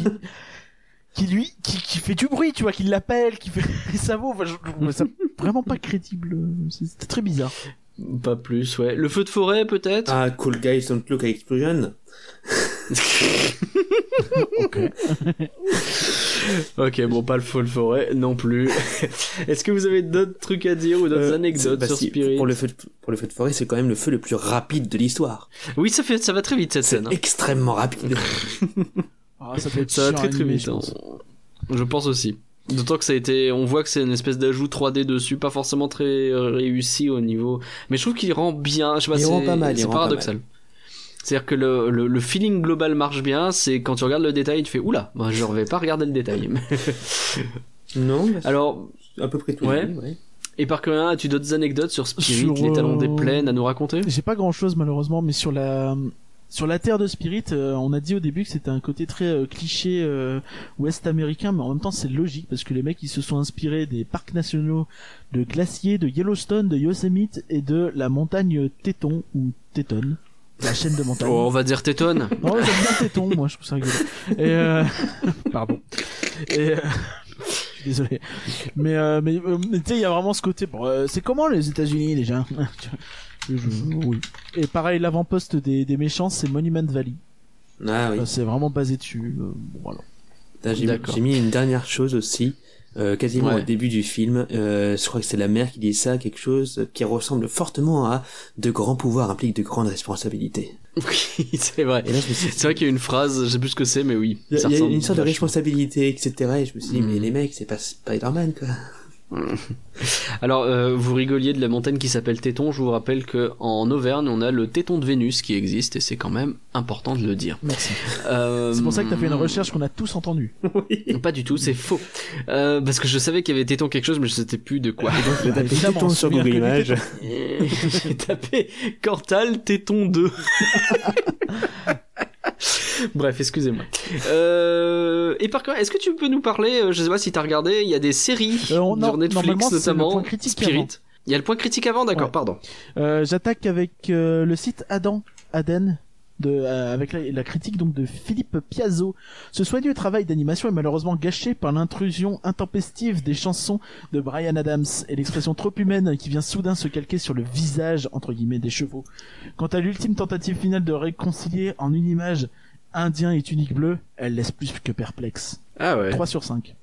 qui lui, qui, qui fait du bruit, tu vois, qui l'appelle, qui fait ça vaut. Enfin, je, je trouvais ça vraiment pas crédible. C'était très bizarre. Pas plus, ouais. Le feu de forêt peut-être? Ah, Cool Guys Don't Look at Explosion. Ok, bon, pas le feu de forêt non plus. [laughs] Est-ce que vous avez d'autres trucs à dire ou d'autres Euh, anecdotes bah sur si, Spirit? Pour le feu de, pour le feu de forêt, c'est quand même le feu le plus rapide de l'histoire. Oui, ça fait, ça va très vite cette scène. hein. extrêmement rapide. Ah, ça être Ça va très très vite. je hein. pense. Je pense aussi. D'autant que ça a été, on voit que c'est une espèce d'ajout 3D dessus, pas forcément très euh, réussi au niveau, mais je trouve qu'il rend bien. Je sais pas, Il c'est rend pas mal, il c'est rend pas paradoxal. C'est-à-dire que le, le, le feeling global marche bien, c'est quand tu regardes le détail, tu fais oula, moi je vais pas regarder le détail. [laughs] non, bah, c'est Alors, à peu près tout. Ouais. dit, ouais. et par curieux, as-tu d'autres anecdotes sur Spirit, Sur, les talons des euh, plaines à nous raconter? J'ai pas grand chose malheureusement, mais sur la sur la terre de Spirit, euh, on a dit au début que c'était un côté très euh, cliché euh, ouest américain, mais en même temps c'est logique parce que les mecs ils se sont inspirés des parcs nationaux de glaciers, de Yellowstone, de Yosemite et de la montagne Téton ou Téton, la chaîne de montagne. Oh, on va dire Téton. Non, j'aime bien Téton, moi, je trouve ça rigolo. Et euh... [laughs] Pardon. Et euh... je suis [laughs] désolé. Mais, euh, mais, euh, mais tu sais, il y a vraiment ce côté. Bon, euh, c'est comment les États-Unis déjà? Je- Oui. Et pareil, l'avant-poste des, des méchants, c'est Monument Valley. Ah oui. Enfin, c'est vraiment basé dessus. euh, bon, voilà. Là, J'ai mis une dernière chose aussi, euh, quasiment Ouais. au début du film. Euh, je crois que c'est la mère qui dit ça, quelque chose qui ressemble fortement à de grands pouvoirs impliquent de grandes responsabilités. [laughs] Oui, c'est vrai. Suis C'est vrai qu'il y a une phrase, je sais plus ce que c'est, mais oui. il y a, ça il y a ressemble une sorte de responsabilité, etc. Et je me suis dit, Mm. mais les mecs, c'est pas Spider-Man, quoi. [laughs] Alors, euh, vous rigoliez de la montagne qui s'appelle Téton. Je vous rappelle que en Auvergne, on a le Téton de Vénus qui existe et c'est quand même important de le dire. Merci. Euh, C'est pour ça que t'as fait une recherche qu'on a tous entendue. [laughs] Pas du tout, c'est faux. Euh, parce que je savais qu'il y avait Téton quelque chose, mais je sais plus de quoi. Taper Évidemment, Téton on sur Google Images. J'ai tapé Cantal Téton 2. [laughs] Bref, excusez-moi. Euh, et par contre, est-ce que tu peux nous parler, euh, je sais pas si t'as regardé, il y a des séries Euh, on- sur Netflix notamment, Spirit. Il y a le point critique avant, d'accord, Ouais. pardon. Euh, J'attaque avec euh, le site Adam, Aden, de, euh, avec la, la critique donc de Philippe Piazzo. Ce soigneux travail d'animation est malheureusement gâché par l'intrusion intempestive des chansons de Brian Adams et l'expression trop humaine qui vient soudain se calquer sur le visage entre guillemets des chevaux. Quant à l'ultime tentative finale de réconcilier en une image indien et tunique bleue, elle laisse plus que perplexe. Ah ouais. 3 sur 5.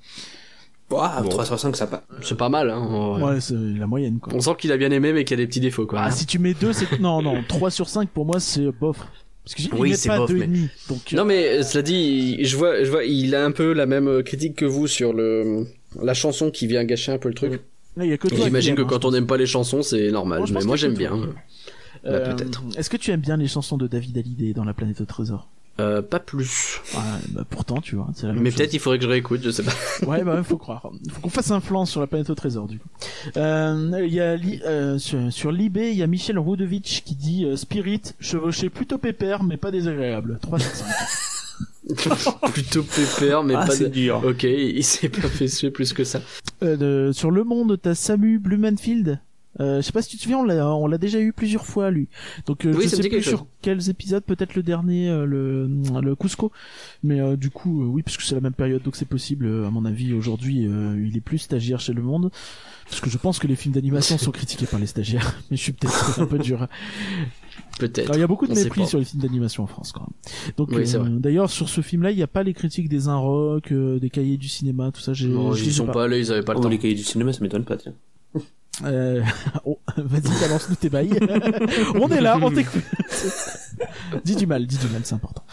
Ouah, Bon. 3 sur 5, ça pas. C'est pas mal, hein. en. Ouais, c'est la moyenne quoi. On sent qu'il a bien aimé, mais qu'il y a des petits défauts, quoi. Ah, si tu mets 2, c'est... Non, non, 3 sur 5 pour moi c'est bof. Parce que j'ai Oui, c'est pas bof, 2,5. mais- demi. Donc, euh, Non mais euh, cela dit, je vois, je vois, il a un peu la même euh, critique que vous sur le la chanson qui vient gâcher un peu le truc. que. J'imagine que aimes, quand hein, on n'aime pas les chansons, c'est normal. Moi, mais moi j'aime bien. toi. Bah, Euh, peut-être. Est-ce que tu aimes bien les chansons de David Hallyday dans La planète au trésor? Euh, pas plus. Ouais, bah pourtant, tu vois, c'est la même Mais chose. peut-être il faudrait que je réécoute, je sais pas. [laughs] Ouais, bah faut croire. Faut qu'on fasse un flanc sur la planète au trésor, du coup. Euh, y a euh, sur, sur il y a Michel Roudovitch qui dit euh, Spirit, chevauché plutôt pépère, mais pas désagréable. 3 sur 5. [laughs] Plutôt pépère, mais ah, pas. c'est de- dur. Ok, il s'est pas fait suer plus que ça. Euh, de- sur Le Monde, t'as Samu Blumenfield. Euh, je sais pas si tu te souviens, on l'a, on l'a déjà eu plusieurs fois lui. Donc euh, Oui, je sais plus sur chose. quels épisodes, peut-être le dernier, euh, le, le Cusco. Mais euh, du coup, euh, oui, parce que c'est la même période, donc c'est possible. euh, à mon avis, aujourd'hui, euh, il est plus stagiaire chez Le Monde, parce que je pense que les films d'animation sont critiqués par les stagiaires. [laughs] Mais je suis peut-être un peu dur. Peut-être. Alors, il y a beaucoup de On mépris sur les films d'animation en France quand même. Donc Oui, c'est euh, vrai. d'ailleurs sur ce film-là, il n'y a pas les critiques des Inrock, euh, des cahiers du cinéma, tout ça. J'ai, Non, je ils ai sont pas allés, ils avaient pas le Oh, temps. les cahiers du cinéma, ça m'étonne pas, tiens. Euh... [laughs] Oh, vas-y, balance-nous tes bails. [laughs] on est là, on t'écoute. dis du mal, dis du mal, c'est important.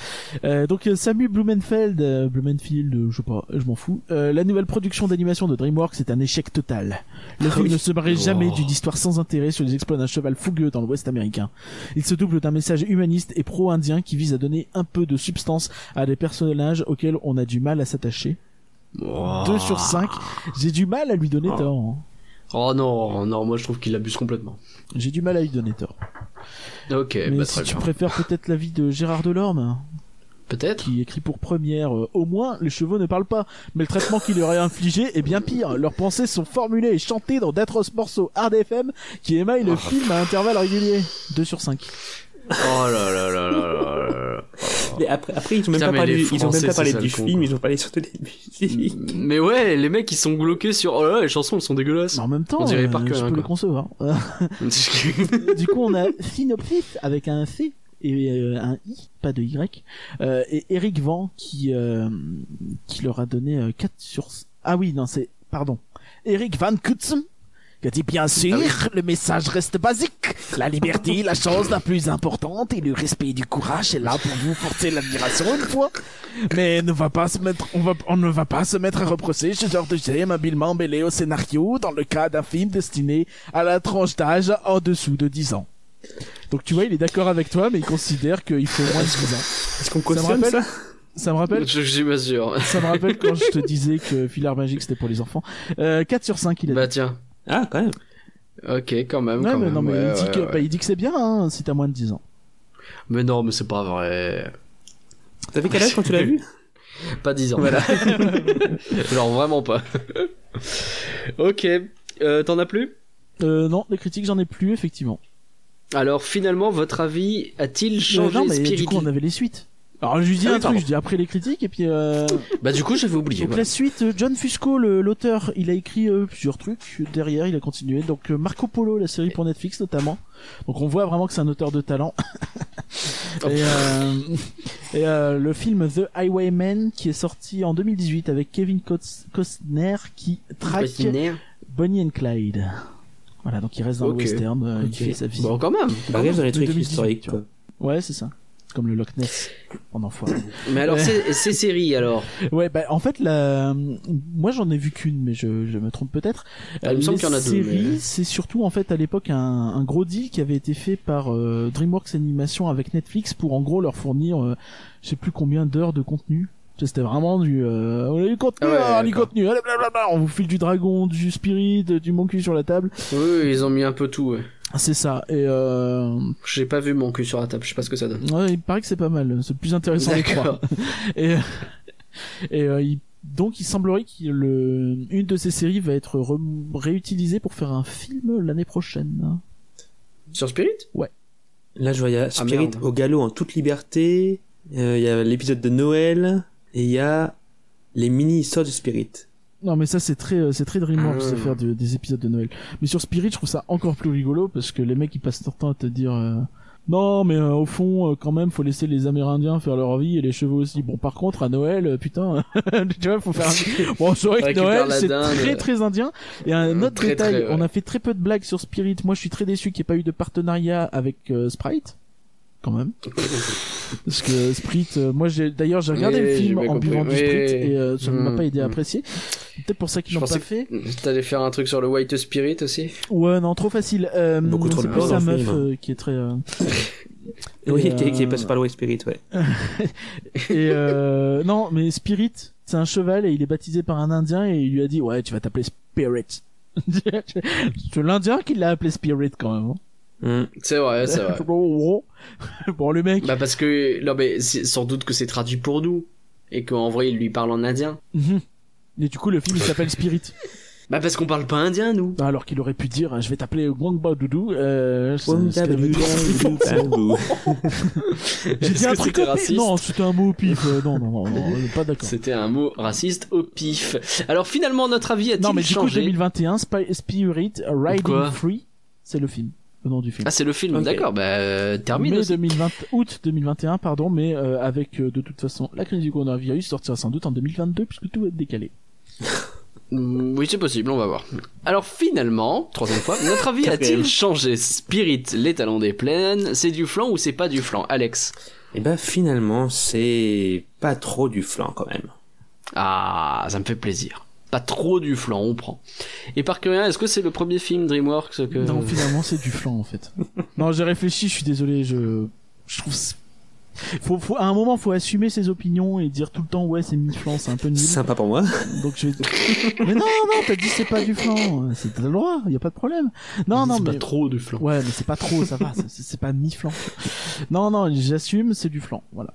Euh, donc euh, Samu Blumenfeld, euh, Blumenfield, euh, je sais pas, je m'en fous. Euh, la nouvelle production d'animation de DreamWorks est un échec total. Le film oui. ne se marie jamais Oh. d'une histoire sans intérêt sur les exploits d'un cheval fougueux dans l'Ouest américain. Il se double d'un message humaniste et pro-indien qui vise à donner un peu de substance à des personnages auxquels on a du mal à s'attacher. Oh. 2 sur 5. J'ai du mal à lui donner Oh. tort. hein. Oh non, non, moi je trouve qu'il abuse complètement. J'ai du mal à lui donner tort. Ok, Mais bah si très tu bien. préfères peut-être l'avis de Gérard Delorme, Peut-être. qui écrit pour première, euh, au moins les chevaux ne parlent pas, mais le traitement qu'il leur est infligé est bien pire. Leurs pensées sont formulées et chantées dans d'atroces morceaux hard FM qui émaillent le film à intervalles réguliers. 2 sur 5. Oh là là là là là là. [laughs] Mais après, après, ils ont même Putain, pas parlé, les ils ont même Français, pas parlé du le film, ils ont parlé surtout des musiques. Mais ouais, les mecs ils sont bloqués sur. Oh là là, les chansons elles sont dégueulasses. Mais en même temps, On dirait euh, par cœur, je hein, peux quoi. les concevoir. [laughs] du coup, on a Synopsis avec un C et euh, un I, pas de Y, euh, et Eric Van qui euh, qui leur a donné euh, 4 sur ah oui non c'est pardon Eric Van Kutzen qui a dit bien sûr le message reste basique la liberté la chose la plus importante et le respect du courage est là pour vous porter l'admiration une fois mais ne va pas se mettre on va on ne va pas se mettre à reprocher ce genre de gemme habilement mêlé au scénario dans le cas d'un film destiné à la tranche d'âge en dessous de 10 ans donc tu vois, il est d'accord avec toi, mais il considère qu'il faut moins de 10 ans. Est-ce qu'on me cautionne rappelle- ça? Ça me rappelle, Je, je suis pas sûr. ça me rappelle quand je te disais que Filard Magique c'était pour les enfants. Euh, 4 sur 5 il a Bah dit. tiens. Ah, quand même. Ok, quand même. Ouais, quand mais même. non, mais ouais, il, dit ouais, que, ouais. bah, il dit que c'est bien hein, si t'as moins de 10 ans. Mais non, mais c'est pas vrai. T'avais quel âge quand tu l'as vu? [laughs] Pas 10 ans. Voilà. [laughs] Genre vraiment pas. ok. Euh, T'en as plus? Euh, non, les critiques j'en ai plus effectivement. Alors finalement, votre avis a-t-il changé non, mais du coup on avait les suites. Alors je lui dis Ah un truc, je dis après les critiques et puis euh, Bah du coup, j'avais oublié. donc la suite euh, John Fusco l'auteur il a écrit euh, plusieurs trucs derrière il a continué donc euh, Marco Polo la série pour Netflix notamment donc on voit vraiment que c'est un auteur de talent Oh. [laughs] et, euh, et, euh, le film The Highwayman qui est sorti en 2018 avec Kevin Cos- Costner qui traque Bonnie and Clyde voilà donc il reste dans Ok. le western il fait sa vie Bon, quand même. Bah, regarde dans les trucs 2018, historiques, tu quoi. ouais c'est ça comme le Loch Ness en enfoiré Mais alors, Ouais. ces, ces séries, alors Ouais, bah en fait, la... moi j'en ai vu qu'une, mais je, je me trompe peut-être. Ah, il me semble Les qu'il y en a deux, séries, mais- c'est surtout en fait à l'époque un, un gros deal qui avait été fait par euh, DreamWorks Animation avec Netflix pour en gros leur fournir, euh, je sais plus combien d'heures de contenu. C'était vraiment du, euh, on a du contenu, Ah ouais, ah, du contenu, allez, blablabla, on vous file du dragon, du spirit, du mon cul sur la table. Oui, ils ont mis un peu tout. Ouais. C'est ça. Et euh, J'ai pas vu mon cul sur la table, je sais pas ce que ça donne. ouais, il paraît que c'est pas mal. C'est le plus intéressant des trois. D'accord. [laughs] Et, et euh, il- donc il semblerait que le, une de ces séries va être re- réutilisée pour faire un film l'année prochaine. Sur Spirit? Là, je vois, il y a Spirit au galop en toute liberté. euh, Il y a l'épisode de Noël. Et il y a les mini-histoires de Spirit. Non, mais ça, c'est très, euh, c'est très DreamWorks Ah. de faire de- des épisodes de Noël. Mais sur Spirit, je trouve ça encore plus rigolo parce que les mecs, ils passent leur temps à te dire, euh, non, mais euh, au fond, quand même, faut laisser les Amérindiens faire leur vie et les chevaux aussi. Bon, par contre, à Noël, putain, [laughs] tu vois, faut faire. un- [laughs] Bon, c'est vrai que Noël, c'est très très indien. Et un autre Très, détail, très, ouais. on a fait très peu de blagues sur Spirit. Moi, je suis très déçu qu'il n'y ait pas eu de partenariat avec euh, Sprite. Quand même. Parce que Sprite, euh, moi j'ai d'ailleurs j'ai regardé Oui, le film en compris. buvant du Oui, oui. et euh, ça ne m'a Mm, pas aidé à mm. apprécier. Peut-être pour ça qu'ils l'ont pas fait. T'allais faire un truc sur le White Spirit aussi Ouais, non, trop facile. Euh, Beaucoup trop c'est de sa meuf film. euh, qui est très. euh, [laughs] Oui, qui, qui est passé par le Way Spirit, ouais. [laughs] Et euh, non, mais Spirit, c'est un cheval et il est baptisé par un Indien et il lui a dit ouais, tu vas t'appeler Spirit. [laughs] c'est l'Indien qui l'a appelé Spirit quand même. Hein. Hmm. C'est vrai, c'est vrai. [laughs] bon, le mec. bah parce que non mais c'est sans doute que c'est traduit pour nous et qu'en vrai il lui parle en indien. Mhm. Et du coup, le film il s'appelle [laughs] Spirit. Bah parce qu'on parle pas indien nous. Alors qu'il aurait pu dire je vais t'appeler Guangba Doudou. Euh. [laughs] J'ai dit un truc raciste Non, c'était un mot au pif. Euh, non, non, non, non, pas d'accord. C'était un mot raciste au pif. Alors finalement notre avis a-t-il Non, mais du coup, changé? 2021, Spy- Spirit Riding Free, c'est le film, le nom du film. Ah c'est le film, d'accord. Bah termine Mai aussi. 2020, août 2021, pardon, mais euh, avec euh, de toute façon la crise du coronavirus sortira sans doute en 2022 puisque tout va être décalé. [laughs] Oui, c'est possible, on va voir. Alors finalement, troisième fois, notre avis a-t-il changé? Spirit, les talons des plaines, c'est du flan ou c'est pas du flan Alex Et ben finalement, c'est pas trop du flan quand même. Ah, ça me fait plaisir. Pas trop du flan, on prend. Et par curieux, est-ce que c'est le premier film DreamWorks que... Non, finalement, c'est du flan en fait. [laughs] non, j'ai réfléchi, je suis désolé, je, je trouve. Faut, faut, à un moment, faut assumer ses opinions et dire tout le temps ouais c'est mi-flan, c'est un peu nul. Sympa pour moi. Donc je vais... Mais non, non, t'as dit c'est pas du flan, c'est t'as le droit, y a pas de problème. Non, non, c'est mais pas trop du flan. Ouais, mais c'est pas trop, ça va, c'est- c'est pas mi-flan. Non, non, j'assume, c'est du flan, voilà.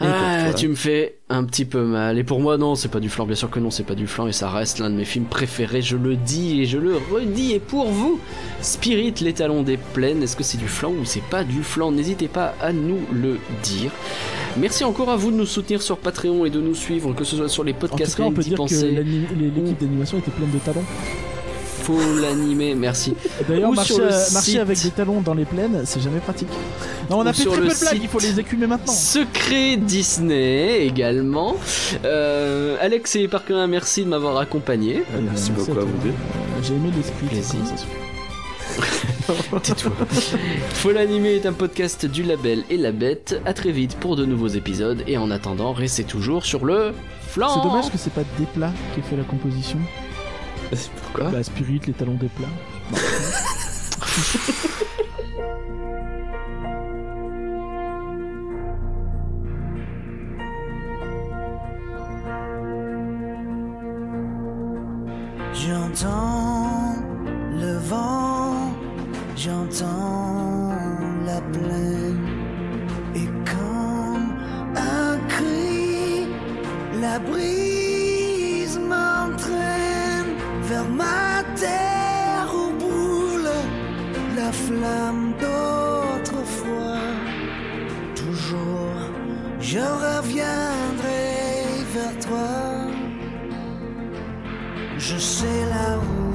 Ah, tu me fais un petit peu mal. Et pour moi, non, c'est pas du flan. Bien sûr que non, c'est pas du flan. Et ça reste l'un de mes films préférés. Je le dis et je le redis. Et pour vous, Spirit, les talons des plaines, est-ce que c'est du flan ou c'est pas du flan? N'hésitez pas à nous le dire. Merci encore à vous de nous soutenir sur Patreon et de nous suivre, que ce soit sur les En tout podcasts cas, on peut dire penser. l'équipe d'animation était pleine de talons. Faut l'animer, merci. D'ailleurs, marcher, site. avec des talons dans les plaines, c'est jamais pratique. Non, on a fait très peu de blagues, il faut les écumer maintenant. Secret Disney également. Euh, Alex et Parker, merci de m'avoir accompagné. Merci Euh, beaucoup c'est à vous deux. Euh, J'ai aimé l'esprit. [laughs] Tais-toi. Faut l'animer est un podcast du label et la bête. À très vite pour de nouveaux épisodes. Et en attendant, restez toujours sur le flanc. C'est dommage que c'est pas Desplat qui ait fait la composition. [laughs] Pourquoi Bah, Spirit, les talons des plats. [laughs] J'entends le vent, j'entends la plaine, et comme un cri, la brise ma terre où la flamme d'autrefois. Toujours, je reviendrai vers toi. Je sais la route